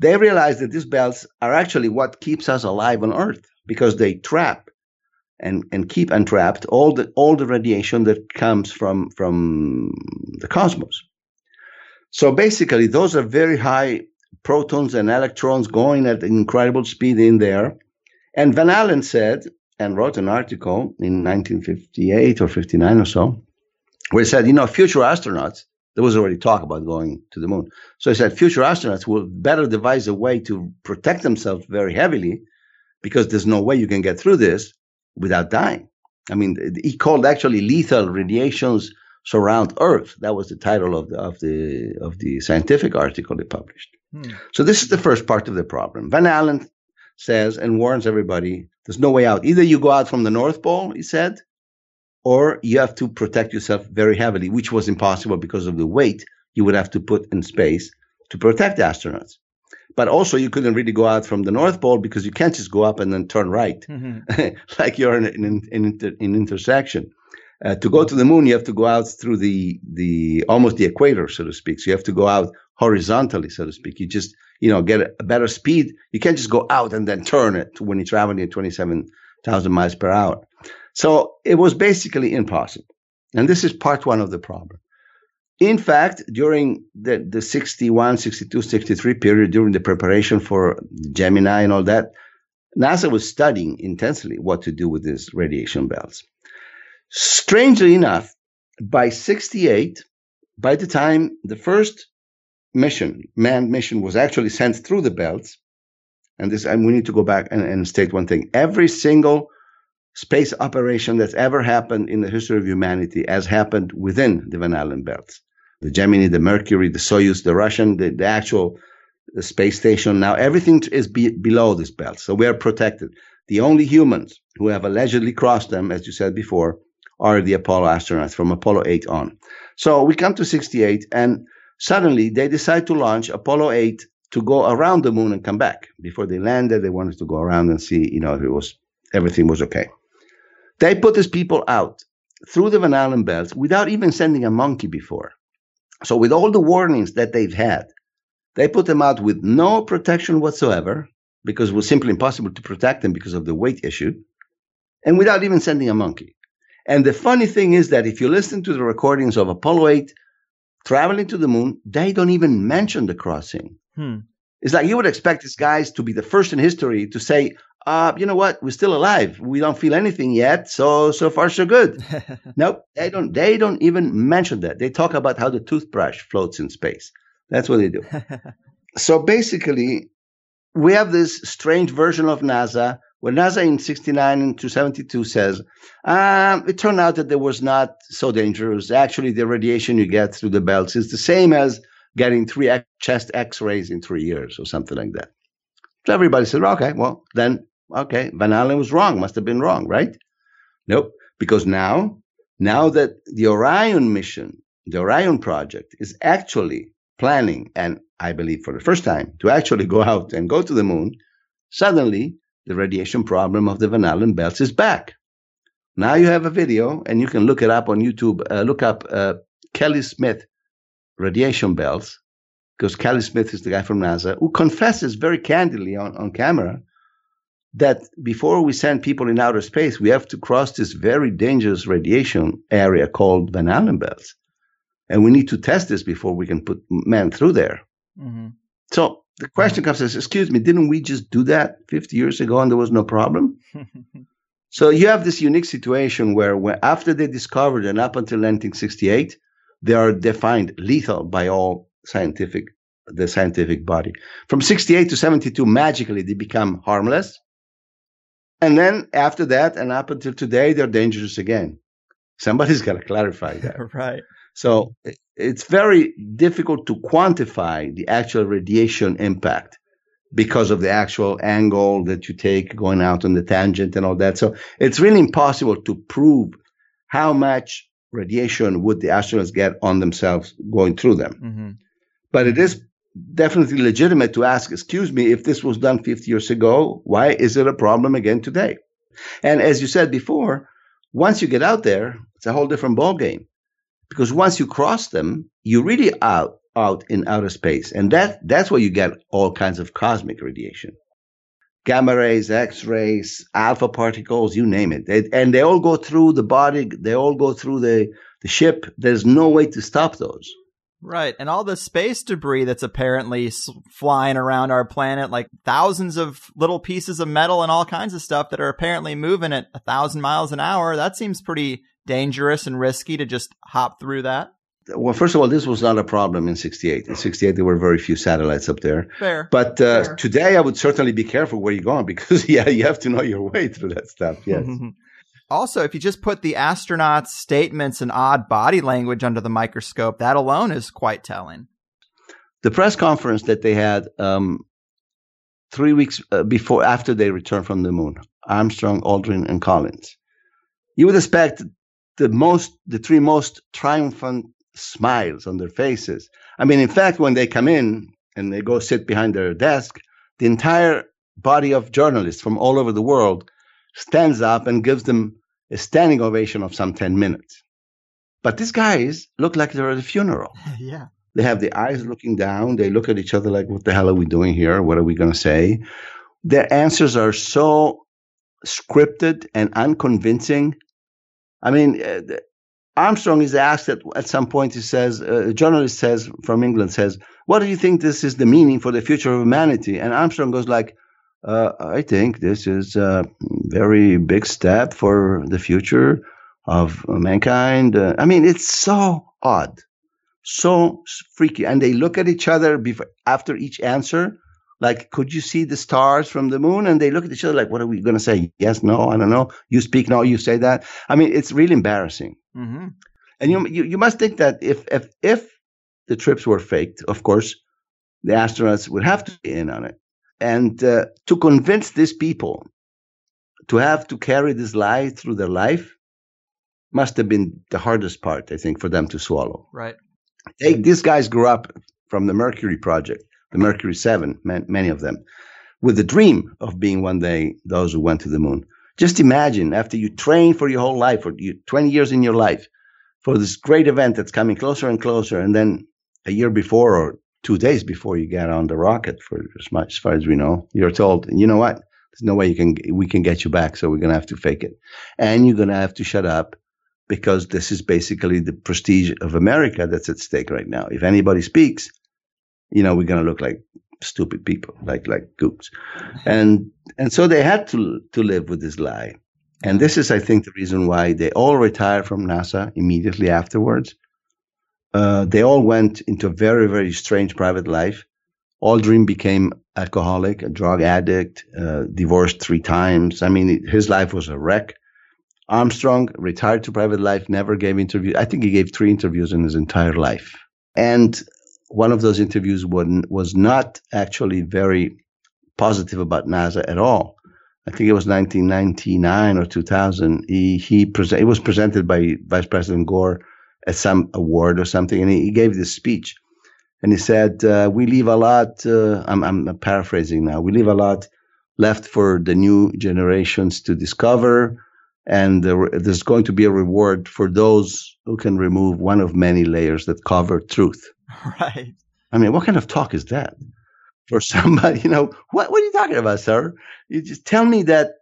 Speaker 4: They realize that these belts are actually what keeps us alive on Earth because they trap and, and keep entrapped all the, all the radiation that comes from, from the cosmos. So basically, those are very high protons and electrons going at incredible speed in there. And Van Allen said, and wrote an article in 1958 or 59 or so, where he said, you know, future astronauts, there was already talk about going to the moon. So he said, future astronauts will better devise a way to protect themselves very heavily because there's no way you can get through this without dying. I mean, he called actually lethal radiations surround Earth. That was the title of the, of the, of the scientific article they published.
Speaker 3: Hmm.
Speaker 4: So this is the first part of the problem. Van Allen says and warns everybody there's no way out. Either you go out from the North Pole, he said, or you have to protect yourself very heavily, which was impossible because of the weight you would have to put in space to protect the astronauts. But also, you couldn't really go out from the North Pole because you can't just go up and then turn right,
Speaker 3: Mhm.
Speaker 4: like you're in an in, in, in intersection. Uh, to go to the moon, you have to go out through the the almost the equator, so to speak. So you have to go out horizontally, so to speak. You just you know get a, a better speed. You can't just go out and then turn it when you're traveling at twenty seven thousand miles per hour. So it was basically impossible. And this is part one of the problem. In fact, during the, the 61, 62, 63 period, during the preparation for Gemini and all that, NASA was studying intensely what to do with these radiation belts. Strangely enough, by 68, by the time the first mission, manned mission, was actually sent through the belts, and this, and we need to go back and, and state one thing: every single space operation that's ever happened in the history of humanity has happened within the Van Allen belts. The Gemini, the Mercury, the Soyuz, the Russian, the, the actual the space station. Now everything is be, below this belt, so we are protected. The only humans who have allegedly crossed them, as you said before, are the Apollo astronauts from Apollo 8 on. So we come to 68, and suddenly they decide to launch Apollo 8 to go around the moon and come back. Before they landed, they wanted to go around and see, you know, if it was everything was okay. They put these people out through the Van Allen belts without even sending a monkey before. So with all the warnings that they've had, they put them out with no protection whatsoever because it was simply impossible to protect them because of the weight issue, and without even sending a monkey. And the funny thing is that if you listen to the recordings of Apollo 8 traveling to the moon, they don't even mention the crossing.
Speaker 3: Hmm.
Speaker 4: It's like you would expect these guys to be the first in history to say, uh, you know what, we're still alive. We don't feel anything yet, so so far so good. nope, they don't they don't even mention that. They talk about how the toothbrush floats in space. That's what they do. so basically, we have this strange version of NASA where NASA in 69 to 72 says, um, it turned out that there was not so dangerous. Actually, the radiation you get through the belts is the same as getting three chest x-rays in three years or something like that. So everybody said, okay, well, then, okay, Van Allen was wrong, must have been wrong, right? Nope, because now, now that the Orion mission, the Orion project is actually planning, and I believe for the first time, to actually go out and go to the moon, suddenly the radiation problem of the Van Allen belts is back. Now you have a video, and you can look it up on YouTube. Uh, look up uh, Kelly Smith radiation belts, because Kelly Smith is the guy from NASA who confesses very candidly on, on camera that before we send people in outer space, we have to cross this very dangerous radiation area called Van Allen belts. And we need to test this before we can put men through there. Mm-hmm. So the question comes is, excuse me, didn't we just do that 50 years ago and there was no problem? so you have this unique situation where, where after they discovered and up until 1968, they are defined lethal by all scientific the scientific body. From 68 to 72, magically they become harmless. And then after that, and up until today, they're dangerous again. Somebody's got to clarify that.
Speaker 3: right.
Speaker 4: So it's very difficult to quantify the actual radiation impact because of the actual angle that you take going out on the tangent and all that. So it's really impossible to prove how much radiation would the astronauts get on themselves going through them. Mm-hmm. But it is definitely legitimate to ask, excuse me, if this was done 50 years ago, why is it a problem again today? And as you said before, once you get out there, it's a whole different ballgame. Because once you cross them, you're really out out in outer space. And that that's where you get all kinds of cosmic radiation. Gamma rays, X rays, alpha particles, you name it. They, and they all go through the body, they all go through the, the ship. There's no way to stop those.
Speaker 3: Right. And all the space debris that's apparently flying around our planet, like thousands of little pieces of metal and all kinds of stuff that are apparently moving at a thousand miles an hour. That seems pretty dangerous and risky to just hop through that.
Speaker 4: Well, first of all, this was not a problem in 68. In 68, there were very few satellites up there.
Speaker 3: Fair.
Speaker 4: But uh, Fair. today, I would certainly be careful where you're going because, yeah, you have to know your way through that stuff. Yes.
Speaker 3: Also, if you just put the astronauts' statements and odd body language under the microscope, that alone is quite telling.
Speaker 4: The press conference that they had um, three weeks uh, before, after they returned from the moon, Armstrong, Aldrin, and Collins, you would expect the most, the three most triumphant smiles on their faces. I mean, in fact, when they come in and they go sit behind their desk, the entire body of journalists from all over the world stands up and gives them a standing ovation of some 10 minutes. But these guys look like they're at a funeral.
Speaker 3: yeah.
Speaker 4: They have the eyes looking down. They look at each other like, what the hell are we doing here? What are we going to say? Their answers are so scripted and unconvincing. I mean, uh, Armstrong is asked at, at some point, he says, uh, a journalist says from England says, what do you think this is the meaning for the future of humanity? And Armstrong goes like, uh, I think this is a very big step for the future of mankind. Uh, I mean, it's so odd, so freaky. And they look at each other before, after each answer, like, could you see the stars from the moon? And they look at each other like, what are we going to say? Yes, no, I don't know. You speak, no, you say that. I mean, it's really embarrassing. Mm-hmm. And you, you, you must think that if, if, if the trips were faked, of course, the astronauts would have to be in on it. And uh, to convince these people to have to carry this lie through their life must have been the hardest part, I think, for them to swallow.
Speaker 3: Right.
Speaker 4: They, these guys grew up from the Mercury project, the Mercury 7, many of them, with the dream of being one day those who went to the moon. Just imagine after you train for your whole life, for you, 20 years in your life, for this great event that's coming closer and closer, and then a year before or two days before you get on the rocket, for as much as far as we know, you're told, you know what? There's no way you can we can get you back, so we're gonna have to fake it, and you're gonna have to shut up because this is basically the prestige of America that's at stake right now. If anybody speaks, you know, we're gonna look like stupid people, like like gooks, and and so they had to to live with this lie, and this is, I think, the reason why they all retired from NASA immediately afterwards uh, they all went into a very, very strange private life. Aldrin became alcoholic, a drug addict, uh, divorced three times. I mean, his life was a wreck. Armstrong retired to private life, never gave interviews. I think he gave three interviews in his entire life. And one of those interviews was not actually very positive about NASA at all. I think it was 1999 or 2000. He he pre- it was presented by Vice President Gore at some award or something, and he, he gave this speech, and he said, uh, "We leave a lot." Uh, I'm, I'm paraphrasing now. We leave a lot left for the new generations to discover, and there's going to be a reward for those who can remove one of many layers that cover truth.
Speaker 3: Right.
Speaker 4: I mean, what kind of talk is that? For somebody, you know, what, what are you talking about, sir? You just tell me that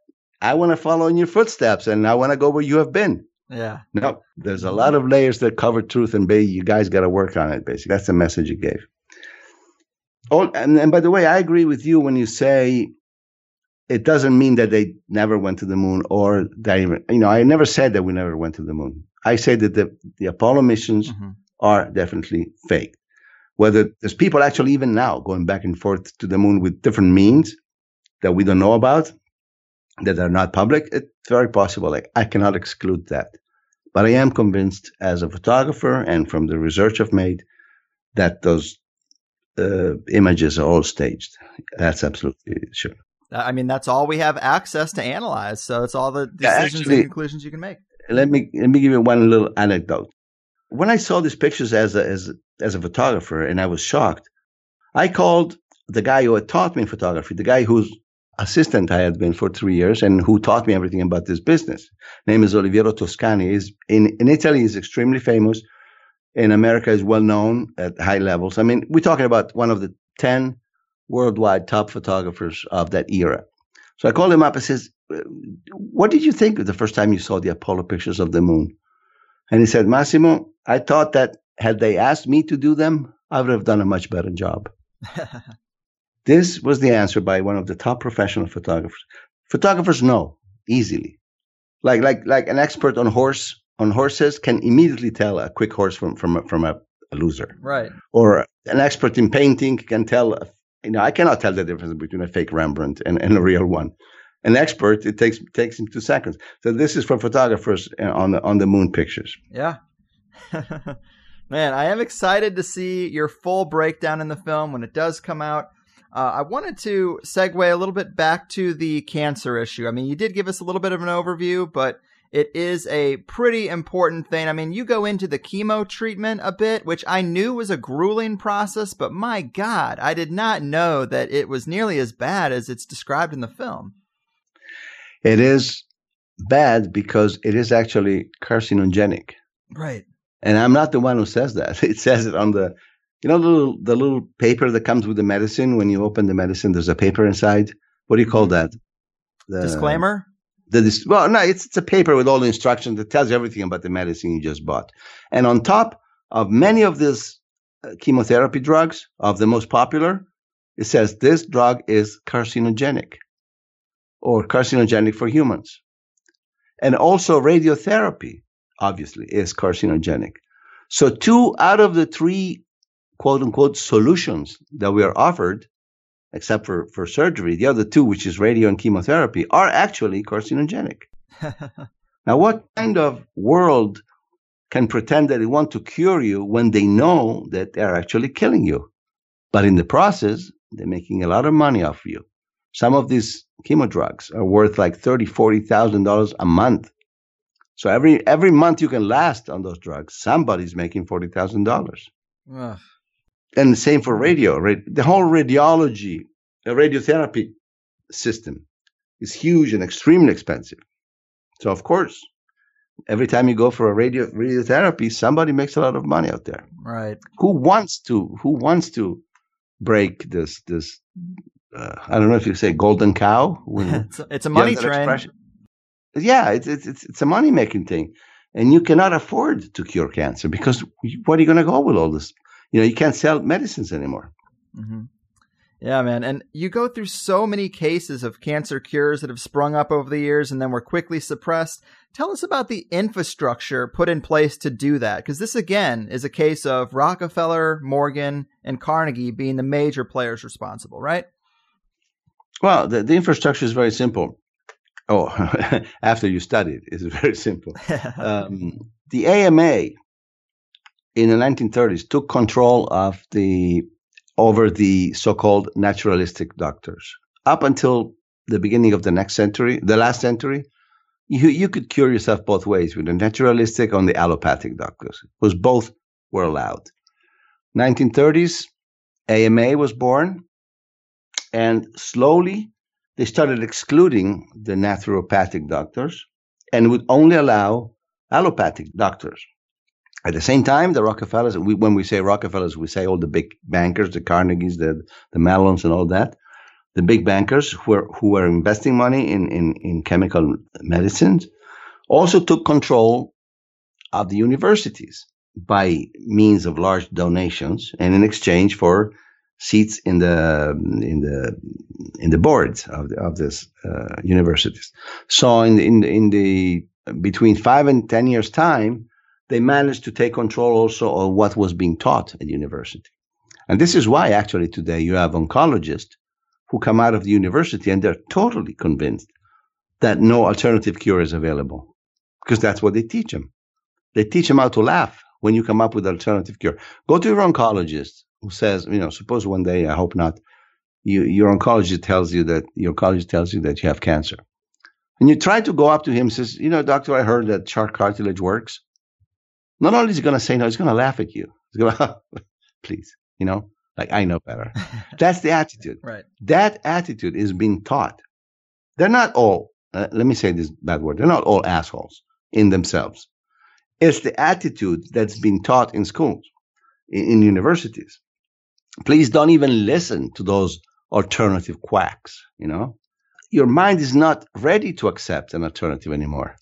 Speaker 4: I want to follow in your footsteps and I want to go where you have been.
Speaker 3: Yeah.
Speaker 4: No, there's a lot of layers that cover truth, and baby, you guys got to work on it. Basically, that's the message you gave. Oh, and, and by the way, I agree with you when you say it doesn't mean that they never went to the moon or that even, you know, I never said that we never went to the moon. I said that the, the Apollo missions mm-hmm. are definitely fake. Whether there's people actually even now going back and forth to the moon with different means that we don't know about, that are not public, it's very possible. Like, I cannot exclude that. But I am convinced as a photographer and from the research I've made that those uh, images are all staged. That's absolutely sure.
Speaker 3: I mean, that's all we have access to analyze. So it's all the decisions Actually, and conclusions you can make.
Speaker 4: Let me let me give you one little anecdote. When I saw these pictures as a, as as a photographer, and I was shocked, I called the guy who had taught me photography, the guy whose assistant I had been for three years, and who taught me everything about this business. Name is Oliviero Toscani. Is in in Italy, he's extremely famous. In America, is well known at high levels. I mean, we're talking about one of the ten worldwide top photographers of that era. So I called him up and says, uh, "What did you think the first time you saw the Apollo pictures of the moon?" And he said, "Massimo, I thought that had they asked me to do them, I would have done a much better job." this was the answer by one of the top professional photographers. Photographers know easily, like like like an expert on horse on horses can immediately tell a quick horse from from a, from a, a loser,
Speaker 3: right?
Speaker 4: Or an expert in painting can tell you know, I cannot tell the difference between a fake Rembrandt and, and a real one. An expert, it takes takes him two seconds. So this is for photographers uh, on the on the moon pictures.
Speaker 3: Yeah. Man, I am excited to see your full breakdown in the film when it does come out. Uh, I wanted to segue a little bit back to the cancer issue. I mean, you did give us a little bit of an overview, but it is a pretty important thing. I mean, you go into the chemo treatment a bit, which I knew was a grueling process, but my God, I did not know that it was nearly as bad as it's described in the film.
Speaker 4: It is bad because it is actually carcinogenic.
Speaker 3: Right.
Speaker 4: And I'm not the one who says that. It says it on the, you know, the little, the little paper that comes with the medicine. When you open the medicine, there's a paper inside. What do you call that?
Speaker 3: The, Disclaimer?
Speaker 4: the dis- well, no, it's it's a paper with all the instructions that tells you everything about the medicine you just bought. And on top of many of these uh, chemotherapy drugs, of the most popular, it says this drug is carcinogenic or carcinogenic for humans. And also radiotherapy, obviously, is carcinogenic. So two out of the three quote unquote solutions that we are offered except for, for surgery. The other two, which is radio and chemotherapy, are actually carcinogenic. now, what kind of world can pretend that they want to cure you when they know that they're actually killing you? But in the process, they're making a lot of money off you. Some of these chemo drugs are worth like thirty, forty thousand dollars a month. So every every month you can last on those drugs, somebody's making forty thousand dollars and the same for radio. Right? The whole radiology, the radiotherapy system is huge and extremely expensive. So of course, every time you go for a radio radiotherapy, somebody makes a lot of money out there.
Speaker 3: Right.
Speaker 4: Who wants to? Who wants to break this? This uh, I don't know if you say golden cow.
Speaker 3: it's, a, it's a money train. Expression.
Speaker 4: Yeah, it's it's it's a money making thing, and you cannot afford to cure cancer because what are you going to go with all this you know, you can't sell medicines anymore.
Speaker 3: Mm-hmm. Yeah, man. And you go through so many cases of cancer cures that have sprung up over the years and then were quickly suppressed. Tell us about the infrastructure put in place to do that, because this again is a case of Rockefeller, Morgan, and Carnegie being the major players responsible, right?
Speaker 4: Well, the, the infrastructure is very simple. Oh, after you study it, it's very simple. um, the AMA in the 1930s took control of the over the so-called naturalistic doctors. Up until the beginning of the next century, the last century, you, you could cure yourself both ways with the naturalistic and the allopathic doctors, because both were allowed. 1930s, AMA was born, and slowly they started excluding the naturopathic doctors and would only allow allopathic doctors. At the same time, the Rockefellers, we, when we say Rockefellers, we say all the big bankers, the Carnegies, the, the Mellons, and all that. The big bankers who were, who were investing money in, in, in chemical medicines also took control of the universities by means of large donations and in exchange for seats in the in the in the boards of the, of this uh, universities. So in the, in the, in the between five and ten years time, they managed to take control also of what was being taught at university. And this is why actually today you have oncologists who come out of the university and they're totally convinced that no alternative cure is available because that's what they teach them. They teach them how to laugh when you come up with alternative cure. Go to your oncologist who says, you know, suppose one day, I hope not, you, your oncologist tells you that your oncologist tells you that you have cancer. And you try to go up to him and says, you know, doctor, I heard that shark cartilage works. Not only is he going to say no, he's going to laugh at you. He's going to, please, you know, like I know better. That's the attitude.
Speaker 3: Right.
Speaker 4: That attitude is being taught. They're not all, uh, let me say this bad word, they're not all assholes in themselves. It's the attitude that's been taught in schools, in, in universities. Please don't even listen to those alternative quacks, you know? Your mind is not ready to accept an alternative anymore.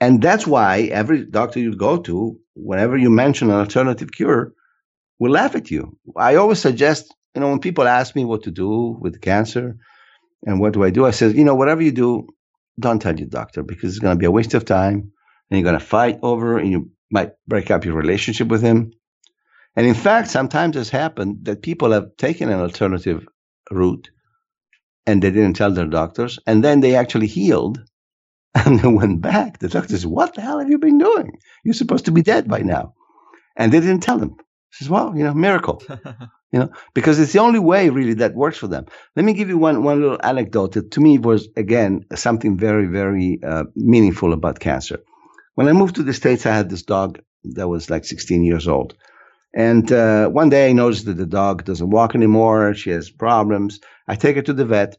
Speaker 4: And that's why every doctor you go to, whenever you mention an alternative cure, will laugh at you. I always suggest, you know, when people ask me what to do with cancer and what do I do, I say, you know, whatever you do, don't tell your doctor because it's going to be a waste of time and you're going to fight over and you might break up your relationship with him. And in fact, sometimes it's happened that people have taken an alternative route and they didn't tell their doctors and then they actually healed and they went back. The doctor says, What the hell have you been doing? You're supposed to be dead by now. And they didn't tell him. He says, Well, you know, miracle. you know, because it's the only way really that works for them. Let me give you one, one little anecdote that to me was, again, something very, very uh, meaningful about cancer. When I moved to the States, I had this dog that was like 16 years old. And uh, one day I noticed that the dog doesn't walk anymore. She has problems. I take her to the vet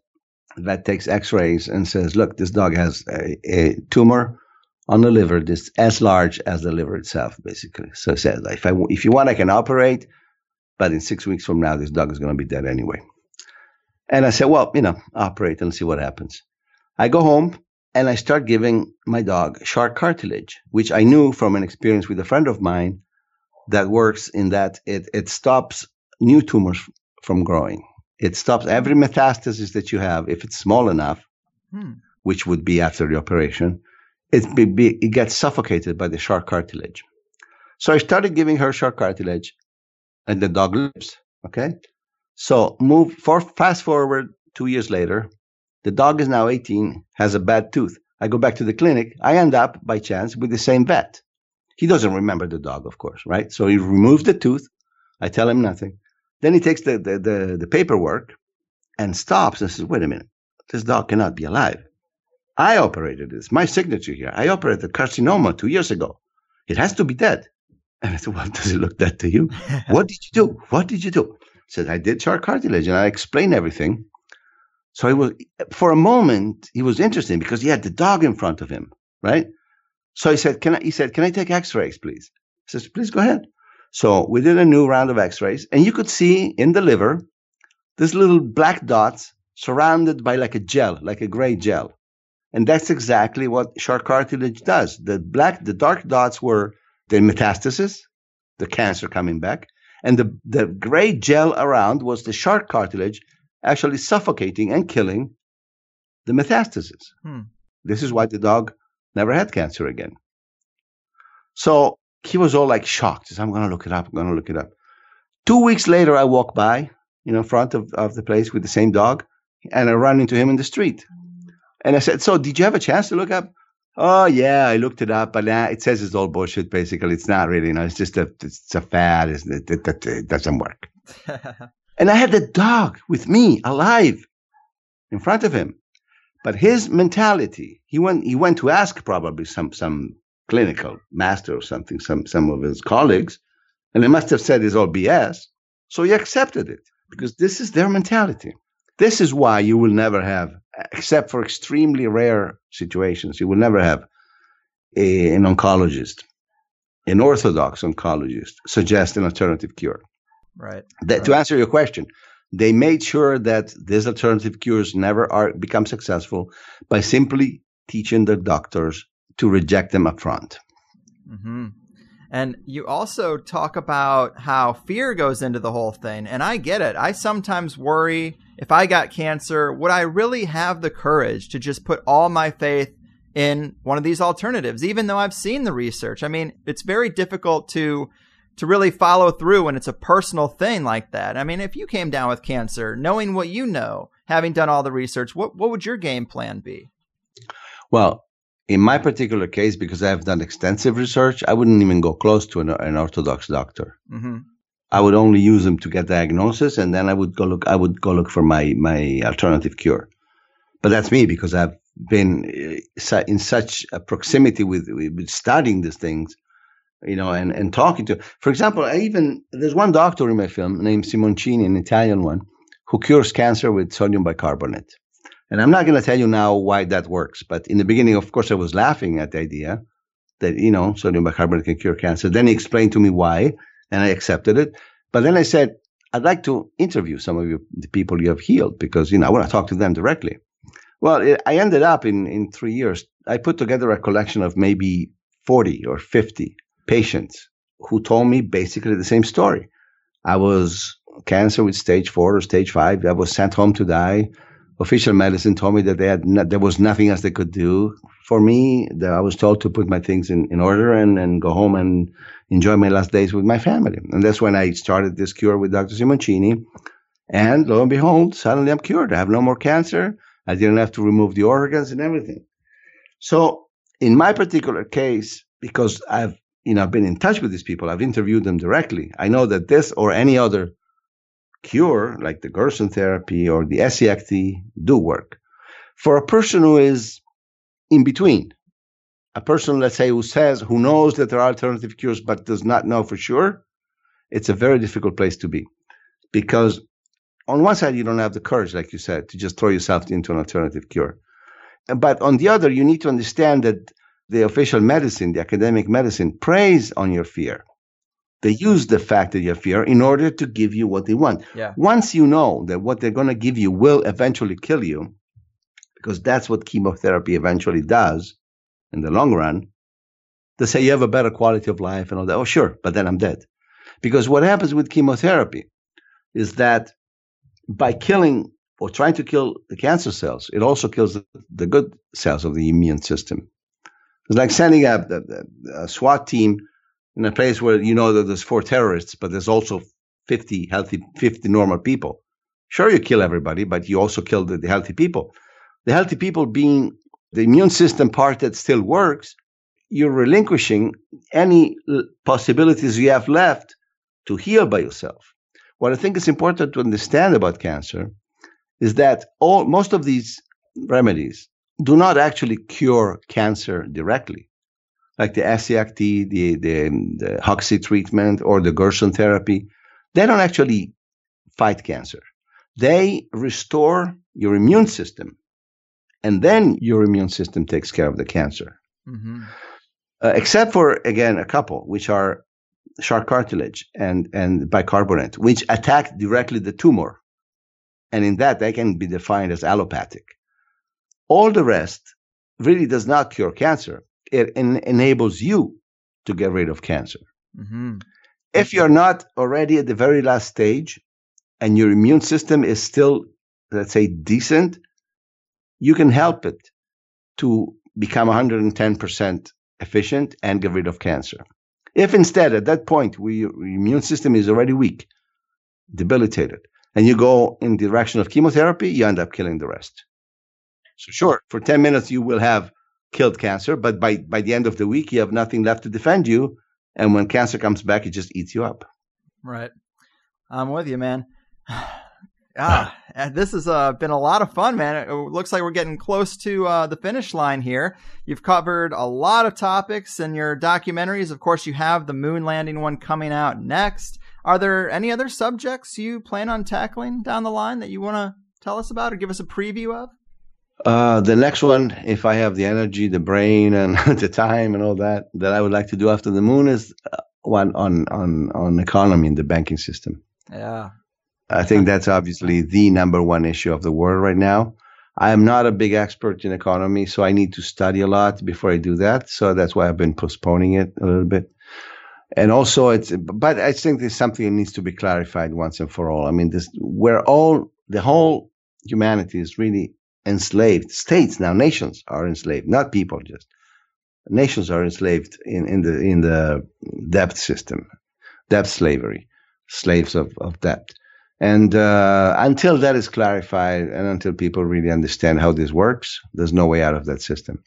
Speaker 4: vet takes x-rays and says, look, this dog has a, a tumor on the liver that's as large as the liver itself, basically. So it says, if, I, if you want, I can operate, but in six weeks from now, this dog is going to be dead anyway. And I said, well, you know, operate and see what happens. I go home and I start giving my dog shark cartilage, which I knew from an experience with a friend of mine that works in that it, it stops new tumors from growing. It stops every metastasis that you have if it's small enough, hmm. which would be after the operation. It, be, be, it gets suffocated by the shark cartilage. So I started giving her shark cartilage, and the dog lives. Okay, so move for fast forward two years later, the dog is now 18, has a bad tooth. I go back to the clinic. I end up by chance with the same vet. He doesn't remember the dog, of course, right? So he removes the tooth. I tell him nothing. Then he takes the, the, the, the paperwork and stops and says, wait a minute, this dog cannot be alive. I operated this, my signature here. I operated carcinoma two years ago. It has to be dead. And I said, well, does it look dead to you? what did you do? What did you do? He said, I did shark cartilage and I explained everything. So he was, for a moment, he was interesting because he had the dog in front of him, right? So he said, can I, he said, can I take x-rays, please? I says, please go ahead. So we did a new round of x-rays and you could see in the liver, this little black dots surrounded by like a gel, like a gray gel. And that's exactly what shark cartilage does. The black, the dark dots were the metastasis, the cancer coming back. And the, the gray gel around was the shark cartilage actually suffocating and killing the metastasis. Hmm. This is why the dog never had cancer again. So he was all like shocked. He said, I'm going to look it up. I'm going to look it up. Two weeks later, I walk by, you know, in front of, of the place with the same dog, and I run into him in the street. And I said, So, did you have a chance to look up? Oh, yeah, I looked it up, but nah, it says it's all bullshit, basically. It's not really, you know, it's just a, it's a fad. It's, it, it, it, it doesn't work. and I had the dog with me, alive, in front of him. But his mentality, he went, he went to ask probably some, some clinical master or something, some, some of his colleagues, and they must have said it's all BS. So he accepted it because this is their mentality. This is why you will never have, except for extremely rare situations, you will never have a, an oncologist, an orthodox oncologist, suggest an alternative cure.
Speaker 3: Right.
Speaker 4: That,
Speaker 3: right.
Speaker 4: To answer your question, they made sure that these alternative cures never are become successful by simply teaching their doctors to reject them up front.
Speaker 3: Mm-hmm. And you also talk about how fear goes into the whole thing. And I get it. I sometimes worry if I got cancer, would I really have the courage to just put all my faith in one of these alternatives, even though I've seen the research? I mean, it's very difficult to to really follow through when it's a personal thing like that. I mean, if you came down with cancer, knowing what you know, having done all the research, what what would your game plan be?
Speaker 4: Well, in my particular case, because I have done extensive research, I wouldn't even go close to an, an orthodox doctor.
Speaker 3: Mm-hmm.
Speaker 4: I would only use them to get diagnosis, and then I would go look. I would go look for my my alternative cure. But that's me because I've been uh, in such a proximity with, with studying these things, you know, and, and talking to. For example, I even there's one doctor in my film named Simoncini, an Italian one, who cures cancer with sodium bicarbonate. And I'm not going to tell you now why that works, but in the beginning, of course, I was laughing at the idea that, you know, sodium bicarbonate can cure cancer. Then he explained to me why, and I accepted it. But then I said, I'd like to interview some of you, the people you have healed, because, you know, I want to talk to them directly. Well, it, I ended up in, in three years, I put together a collection of maybe 40 or 50 patients who told me basically the same story. I was cancer with stage four or stage five. I was sent home to die official medicine told me that they had no, there was nothing else they could do for me. That I was told to put my things in, in order and, and go home and enjoy my last days with my family. And that's when I started this cure with Dr. Simoncini. And lo and behold, suddenly I'm cured. I have no more cancer. I didn't have to remove the organs and everything. So in my particular case, because I've you know I've been in touch with these people, I've interviewed them directly. I know that this or any other cure, like the Gerson therapy or the Essiac, do work. For a person who is in between, a person, let's say, who says, who knows that there are alternative cures but does not know for sure, it's a very difficult place to be. Because on one side, you don't have the courage, like you said, to just throw yourself into an alternative cure. But on the other, you need to understand that the official medicine, the academic medicine, preys on your fear. They use the fact that you have fear in order to give you what they want.
Speaker 3: Yeah.
Speaker 4: Once you know that what they're going to give you will eventually kill you, because that's what chemotherapy eventually does in the long run, they say you have a better quality of life and all that. Oh, sure, but then I'm dead. Because what happens with chemotherapy is that by killing or trying to kill the cancer cells, it also kills the, the good cells of the immune system. It's like sending a, a, a SWAT team in a place where you know that there's four terrorists, but there's also 50 healthy, 50 normal people. Sure, you kill everybody, but you also kill the, the healthy people. The healthy people being the immune system part that still works, you're relinquishing any possibilities you have left to heal by yourself. What I think is important to understand about cancer is that all most of these remedies do not actually cure cancer directly like the Essiac, the, the, the Hoxsey treatment, or the Gerson therapy, they don't actually fight cancer. They restore your immune system, and then your immune system takes care of the cancer.
Speaker 3: Mm-hmm.
Speaker 4: Uh, except for, again, a couple, which are shark cartilage and, and bicarbonate, which attack directly the tumor. And in that, they can be defined as allopathic. All the rest really does not cure cancer it en- enables you to get rid of cancer.
Speaker 3: Mm-hmm.
Speaker 4: If you're not already at the very last stage and your immune system is still, let's say, decent, you can help it to become 110% efficient and get rid of cancer. If instead, at that point, we, your immune system is already weak, debilitated, and you go in the direction of chemotherapy, you end up killing the rest. So sure, for 10 minutes you will have killed cancer, but by, by the end of the week, you have nothing left to defend you. And when cancer comes back, it just eats you up.
Speaker 3: Right. I'm with you, man. Ah, this has uh, been a lot of fun, man. It looks like we're getting close to uh, the finish line here. You've covered a lot of topics in your documentaries. Of course, you have the moon landing one coming out next. Are there any other subjects you plan on tackling down the line that you want to tell us about or give us a preview of?
Speaker 4: Uh, the next one, if I have the energy, the brain, and the time, and all that, that I would like to do after the moon is uh, one on on on economy in the banking system.
Speaker 3: Yeah,
Speaker 4: I think that's obviously the number one issue of the world right now. I am not a big expert in economy, so I need to study a lot before I do that. So that's why I've been postponing it a little bit. And also, it's, but I think there's something that needs to be clarified once and for all. I mean, this, we're all, the whole humanity is really enslaved. States now, nations are enslaved, not people just. Nations are enslaved in, in the, in the debt system, debt slavery, slaves of, of debt. And uh, until that is clarified and until people really understand how this works, there's no way out of that system.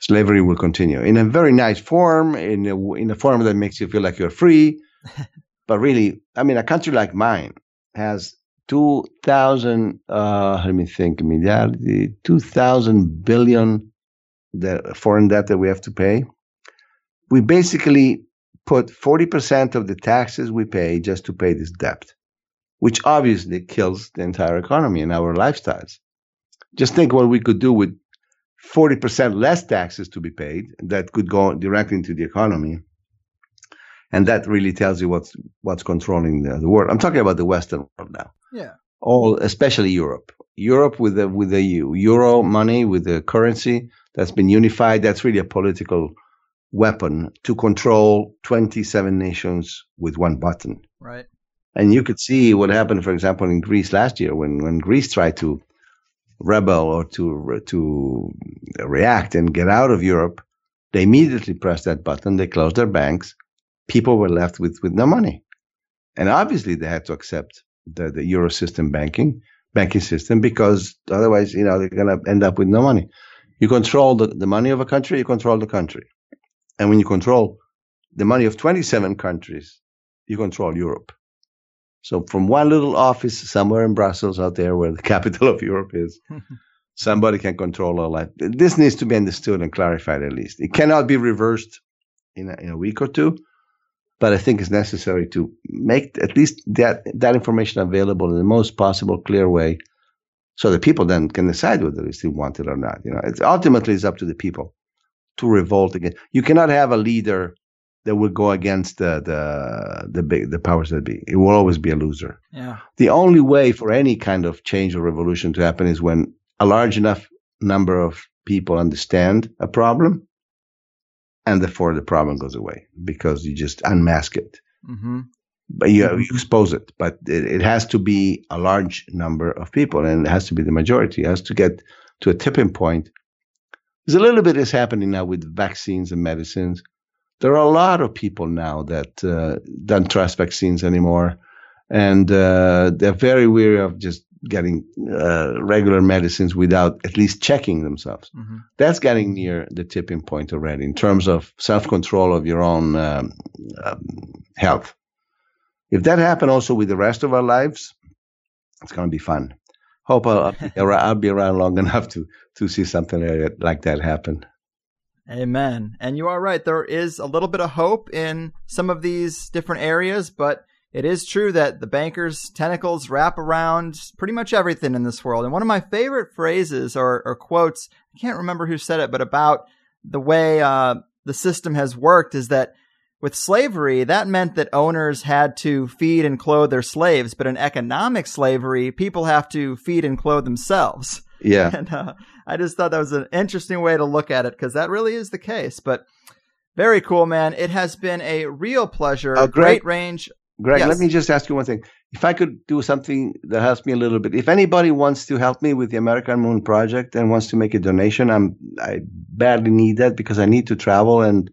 Speaker 4: Slavery will continue in a very nice form, in a, in a form that makes you feel like you're free. but really, I mean, a country like mine has 2,000, uh, let me think, milliardi, 2,000 billion the foreign debt that we have to pay. We basically put 40% of the taxes we pay just to pay this debt which obviously kills the entire economy and our lifestyles. Just think what we could do with 40% less taxes to be paid that could go directly into the economy. And that really tells you what's what's controlling the, the world. I'm talking about the Western world now.
Speaker 3: Yeah.
Speaker 4: All, especially Europe. Europe with the with the euro money, with the currency that's been unified. That's really a political weapon to control 27 nations with one button.
Speaker 3: Right.
Speaker 4: And you could see what happened, for example, in Greece last year when, when Greece tried to rebel or to, to react and get out of Europe. They immediately pressed that button. They closed their banks. People were left with, with no money. And obviously they had to accept the, the Euro system banking, banking system because otherwise, you know, they're going to end up with no money. You control the, the money of a country, you control the country. And when you control the money of 27 countries, you control Europe. So from one little office somewhere in Brussels out there where the capital of Europe is, somebody can control our life. This needs to be understood and clarified at least. It cannot be reversed in a, in a week or two, but I think it's necessary to make at least that, that information available in the most possible clear way so that people then can decide whether they still want it or not. You know, it's ultimately it's up to the people to revolt again. You cannot have a leader that will go against the the the big the powers that be. It will always be a loser.
Speaker 3: Yeah.
Speaker 4: The only way for any kind of change or revolution to happen is when a large enough number of people understand a problem, and therefore the problem goes away because you just unmask it.
Speaker 3: Mm-hmm.
Speaker 4: But you, you expose it. But it, it has to be a large number of people, and it has to be the majority. It has to get to a tipping point. There's a little bit is happening now with vaccines and medicines there are a lot of people now that uh, don't trust vaccines anymore, and uh, they're very weary of just getting uh, regular medicines without at least checking themselves.
Speaker 3: Mm-hmm.
Speaker 4: That's getting near the tipping point already in terms of self control of your own um, um, health. If that happened also with the rest of our lives, it's going to be fun. Hope I'll, I'll, be around long enough to to see something like that happen.
Speaker 3: Amen. And you are right. There is a little bit of hope in some of these different areas, but it is true that the banker's tentacles wrap around pretty much everything in this world. And one of my favorite phrases or, or quotes, I can't remember who said it, but about the way uh, the system has worked is that with slavery, that meant that owners had to feed and clothe their slaves, but in economic slavery, people have to feed and clothe themselves.
Speaker 4: Yeah.
Speaker 3: And uh, I just thought that was an interesting way to look at it because that really is the case. But very cool, man. It has been a real pleasure.
Speaker 4: Oh,
Speaker 3: great range
Speaker 4: Greg,
Speaker 3: Yes.
Speaker 4: let me just ask you one thing. If I could do something that helps me a little bit, if anybody wants to help me with the American Moon Project and wants to make a donation, I'm I badly need that because I need to travel and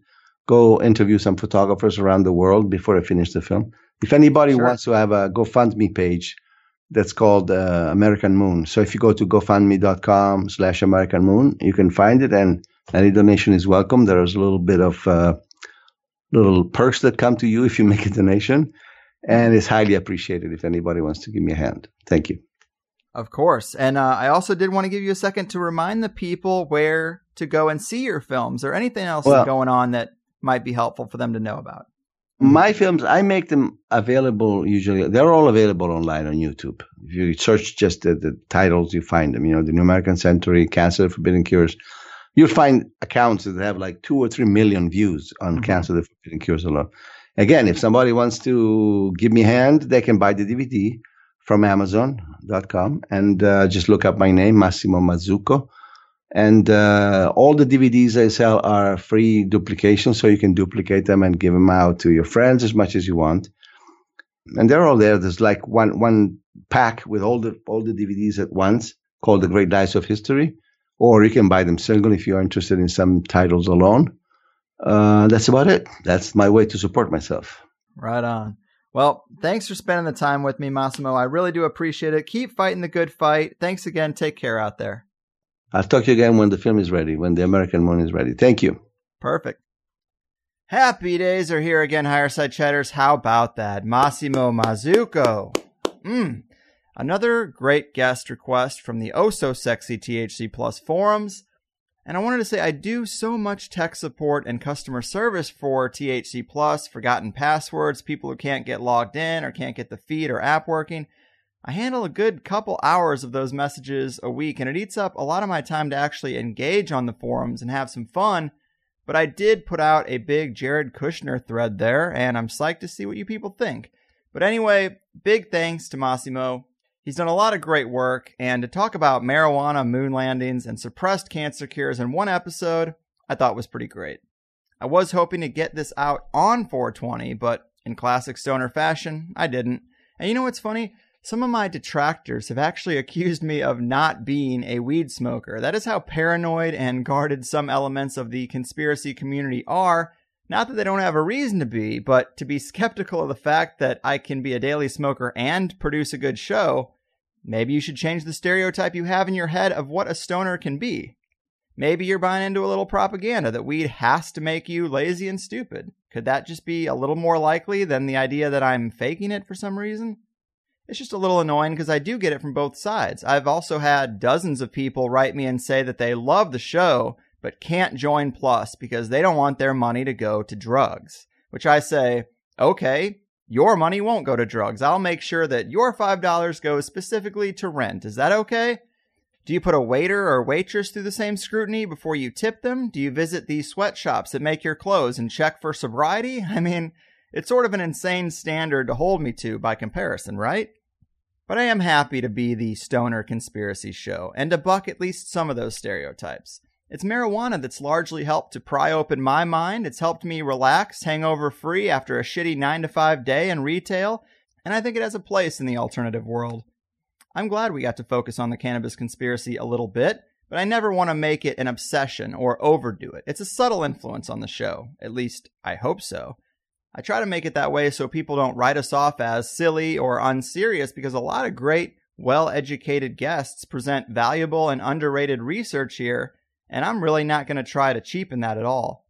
Speaker 4: go interview some photographers around the world before I finish the film. If anybody
Speaker 3: Sure.
Speaker 4: wants to have a GoFundMe page, that's called uh, American Moon. So if you go to GoFundMe.com slash American Moon, you can find it, and any donation is welcome. There's a little bit of uh, little perks that come to you if you make a donation, and it's highly appreciated if anybody wants to give me a hand. Thank you.
Speaker 3: Of course. And uh, I also did want to give you a second to remind the people where to go and see your films or anything else
Speaker 4: Well-
Speaker 3: going on that might be helpful for them to know about.
Speaker 4: My films, I make them available usually. They're all available online on YouTube. If you search just the, the titles, you find them. You know, the New American Century, Cancer, Forbidden Cures. You'll find accounts that have like two or three million views on
Speaker 3: Mhm.
Speaker 4: Cancer, the Forbidden Cures alone. Again, if somebody wants to give me a hand, they can buy the DVD from Amazon.com and uh, just look up my name, Massimo Mazzucco. And uh, all the DVDs I sell are free duplication, so you can duplicate them and give them out to your friends as much as you want. And they're all there. There's like one one pack with all the all the DVDs at once, called The Great Dice of History, or you can buy them single if you're interested in some titles alone. Uh, that's about it. That's my way to support myself.
Speaker 3: Right on. Well, thanks for spending the time with me, Massimo. I really do appreciate it. Keep fighting the good fight. Thanks again. Take care out there.
Speaker 4: I'll talk to you again when the film is ready, when the American Moon is ready. Thank you.
Speaker 3: Perfect. Happy days are here again, Higherside Chatters. How about that? Massimo Mazzucco. Mm. Another great guest request from the oh so sexy THC Plus forums. And I wanted to say I do so much tech support and customer service for THC Plus, forgotten passwords, people who can't get logged in or can't get the feed or app working. I handle a good couple hours of those messages a week, and it eats up a lot of my time to actually engage on the forums and have some fun. But I did put out a big Jared Kushner thread there, and I'm psyched to see what you people think. But anyway, big thanks to Massimo. He's done a lot of great work, and to talk about marijuana moon landings and suppressed cancer cures in one episode, I thought was pretty great. I was hoping to get this out on 420, but in classic stoner fashion, I didn't. And you know what's funny? Some of my detractors have actually accused me of not being a weed smoker. That is how paranoid and guarded some elements of the conspiracy community are. Not that they don't have a reason to be, but to be skeptical of the fact that I can be a daily smoker and produce a good show. Maybe you should change the stereotype you have in your head of what a stoner can be. Maybe you're buying into a little propaganda that weed has to make you lazy and stupid. Could that just be a little more likely than the idea that I'm faking it for some reason? It's just a little annoying because I do get it from both sides. I've also had dozens of people write me and say that they love the show, but can't join Plus because they don't want their money to go to drugs. Which I say, okay, your money won't go to drugs. I'll make sure that your $5 goes specifically to rent. Is that okay? Do you put a waiter or waitress through the same scrutiny before you tip them? Do you visit these sweatshops that make your clothes and check for sobriety? I mean, it's sort of an insane standard to hold me to by comparison, right? But I am happy to be the stoner conspiracy show and to buck at least some of those stereotypes. It's marijuana that's largely helped to pry open my mind. It's helped me relax, hangover free after a shitty 9 to 5 day in retail, and I think it has a place in the alternative world. I'm glad we got to focus on the cannabis conspiracy a little bit, but I never want to make it an obsession or overdo it. It's a subtle influence on the show. At least, I hope so. I try to make it that way so people don't write us off as silly or unserious because a lot of great, well educated guests present valuable and underrated research here, and I'm really not going to try to cheapen that at all.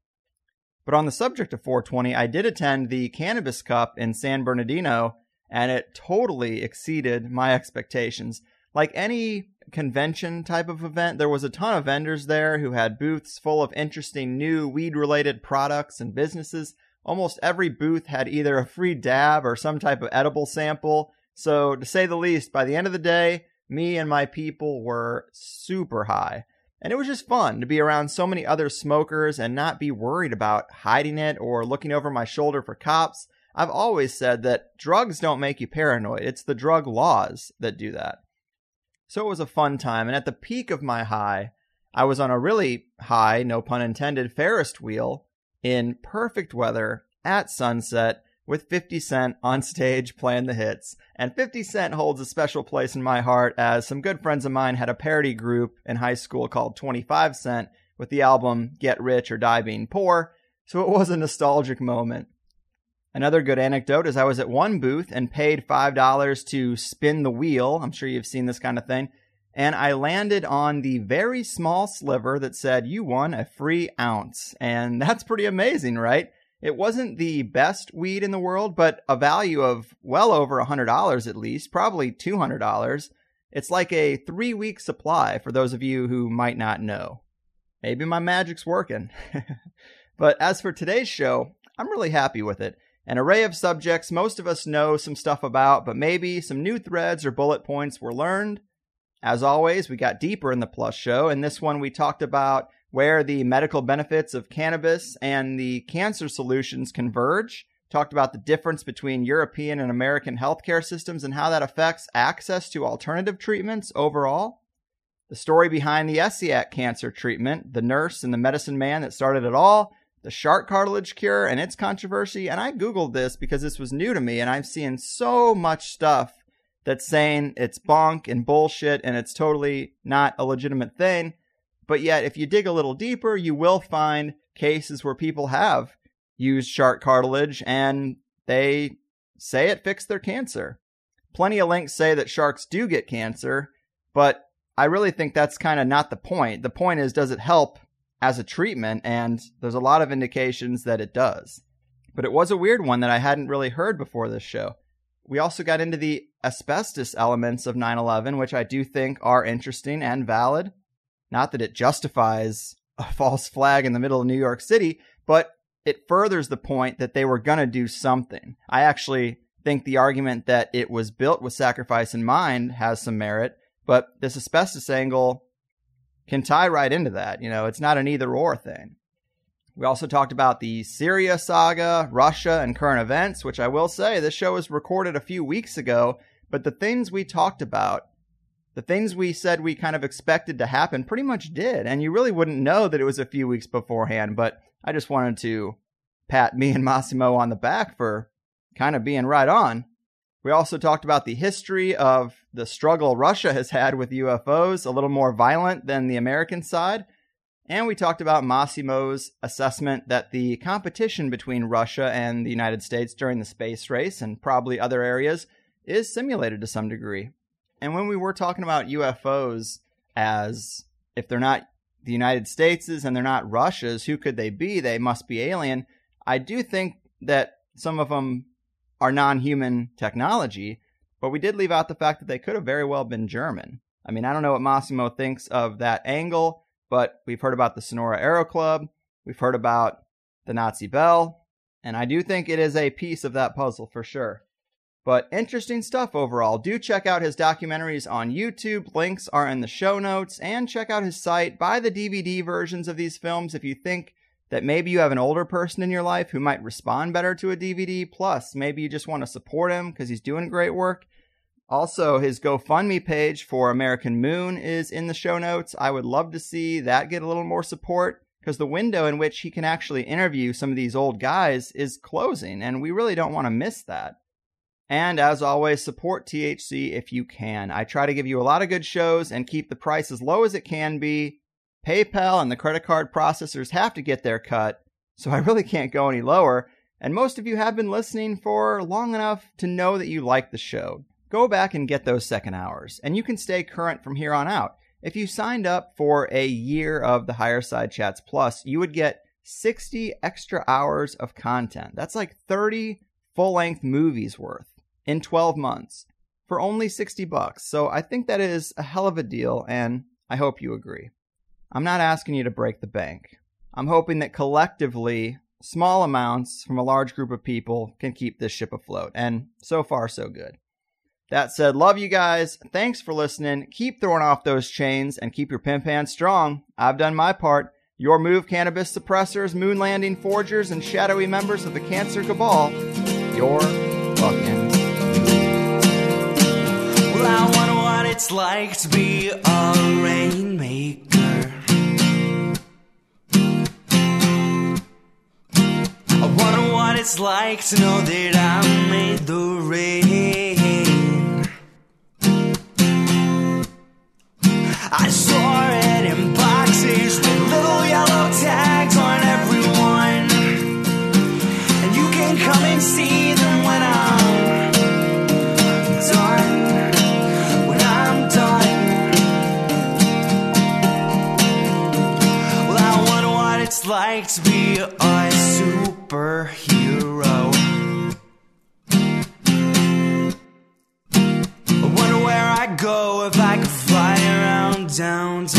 Speaker 3: But on the subject of 420, I did attend the Cannabis Cup in San Bernardino, and it totally exceeded my expectations. Like any convention type of event, there was a ton of vendors there who had booths full of interesting new weed related products and businesses. Almost every booth had either a free dab or some type of edible sample. So, to say the least, by the end of the day, me and my people were super high. And it was just fun to be around so many other smokers and not be worried about hiding it or looking over my shoulder for cops. I've always said that drugs don't make you paranoid, it's the drug laws that do that. So it was a fun time, and at the peak of my high, I was on a really high, no pun intended, Ferris wheel in perfect weather at sunset with 50 Cent on stage playing the hits. And 50 Cent holds a special place in my heart as some good friends of mine had a parody group in high school called 25 Cent with the album Get Rich or Die Being Poor, so it was a nostalgic moment. Another good anecdote is I was at one booth and paid $5 to spin the wheel. I'm sure you've seen this kind of thing. And I landed on the very small sliver that said, You won a free ounce. And that's pretty amazing, right? It wasn't the best weed in the world, but a value of well over $100 at least, probably $200. It's like a three week supply for those of you who might not know. Maybe my magic's working. but as for today's show, I'm really happy with it. An array of subjects most of us know some stuff about, but maybe some new threads or bullet points were learned. As always, we got deeper in the Plus show. In this one, we talked about where the medical benefits of cannabis and the cancer solutions converge. Talked about the difference between European and American healthcare systems and how that affects access to alternative treatments overall. The story behind the Essiac cancer treatment, the nurse and the medicine man that started it all, the shark cartilage cure and its controversy. And I Googled this because this was new to me, and I've seen so much stuff that's saying it's bonk and bullshit and it's totally not a legitimate thing. But yet, if you dig a little deeper, you will find cases where people have used shark cartilage and they say it fixed their cancer. Plenty of links say that sharks do get cancer, but I really think that's kind of not the point. The point is, does it help as a treatment, and there's a lot of indications that it does. But it was a weird one that I hadn't really heard before this show. We also got into the asbestos elements of 9 11, which I do think are interesting and valid. Not that it justifies a false flag in the middle of New York City, but it furthers the point that they were going to do something. I actually think the argument that it was built with sacrifice in mind has some merit, but this asbestos angle can tie right into that. You know, it's not an either or thing. We also talked about the Syria saga, Russia, and current events, which I will say this show was recorded a few weeks ago, but the things we talked about, the things we said we kind of expected to happen, pretty much did. And you really wouldn't know that it was a few weeks beforehand, but I just wanted to pat me and Massimo on the back for kind of being right on. We also talked about the history of the struggle Russia has had with UFOs, a little more violent than the American side. And we talked about Massimo's assessment that the competition between Russia and the United States during the space race and probably other areas is simulated to some degree. And when we were talking about UFOs as if they're not the United States's and they're not Russia's, who could they be? They must be alien. I do think that some of them are non human technology, but we did leave out the fact that they could have very well been German. I mean, I don't know what Massimo thinks of that angle, but we've heard about the Sonora Aero Club, we've heard about the Nazi Bell, and I do think it is a piece of that puzzle for sure. But interesting stuff overall. Do check out his documentaries on YouTube. Links are in the show notes. And check out his site. Buy the DVD versions of these films if you think that maybe you have an older person in your life who might respond better to a DVD. Plus, maybe you just want to support him because he's doing great work. Also, his GoFundMe page for American Moon is in the show notes. I would love to see that get a little more support because the window in which he can actually interview some of these old guys is closing, and we really don't want to miss that. And as always, support THC if you can. I try to give you a lot of good shows and keep the price as low as it can be PayPal and the credit card processors have to get their cut, so I really can't go any lower. And most of you have been listening for long enough to know that you like the show. Go back and get those second hours, and you can stay current from here on out. If you signed up for a year of the Higherside Chats Plus, you would get 60 extra hours of content. That's like 30 full length movies worth in 12 months for only 60 bucks. So I think that is a hell of a deal, and I hope you agree. I'm not asking you to break the bank. I'm hoping that collectively, small amounts from a large group of people can keep this ship afloat. And so far, so good. That said, love you guys. Thanks for listening. Keep throwing off those chains and keep your pimp hands strong. I've done my part. Your move cannabis suppressors, moon landing forgers, and shadowy members of the cancer cabal. You're fucking.
Speaker 1: just like to be a rainmaker. I wonder what it's like to know that I made the rain. I saw it. like to be a superhero. I wonder where I go if I could fly around downtown.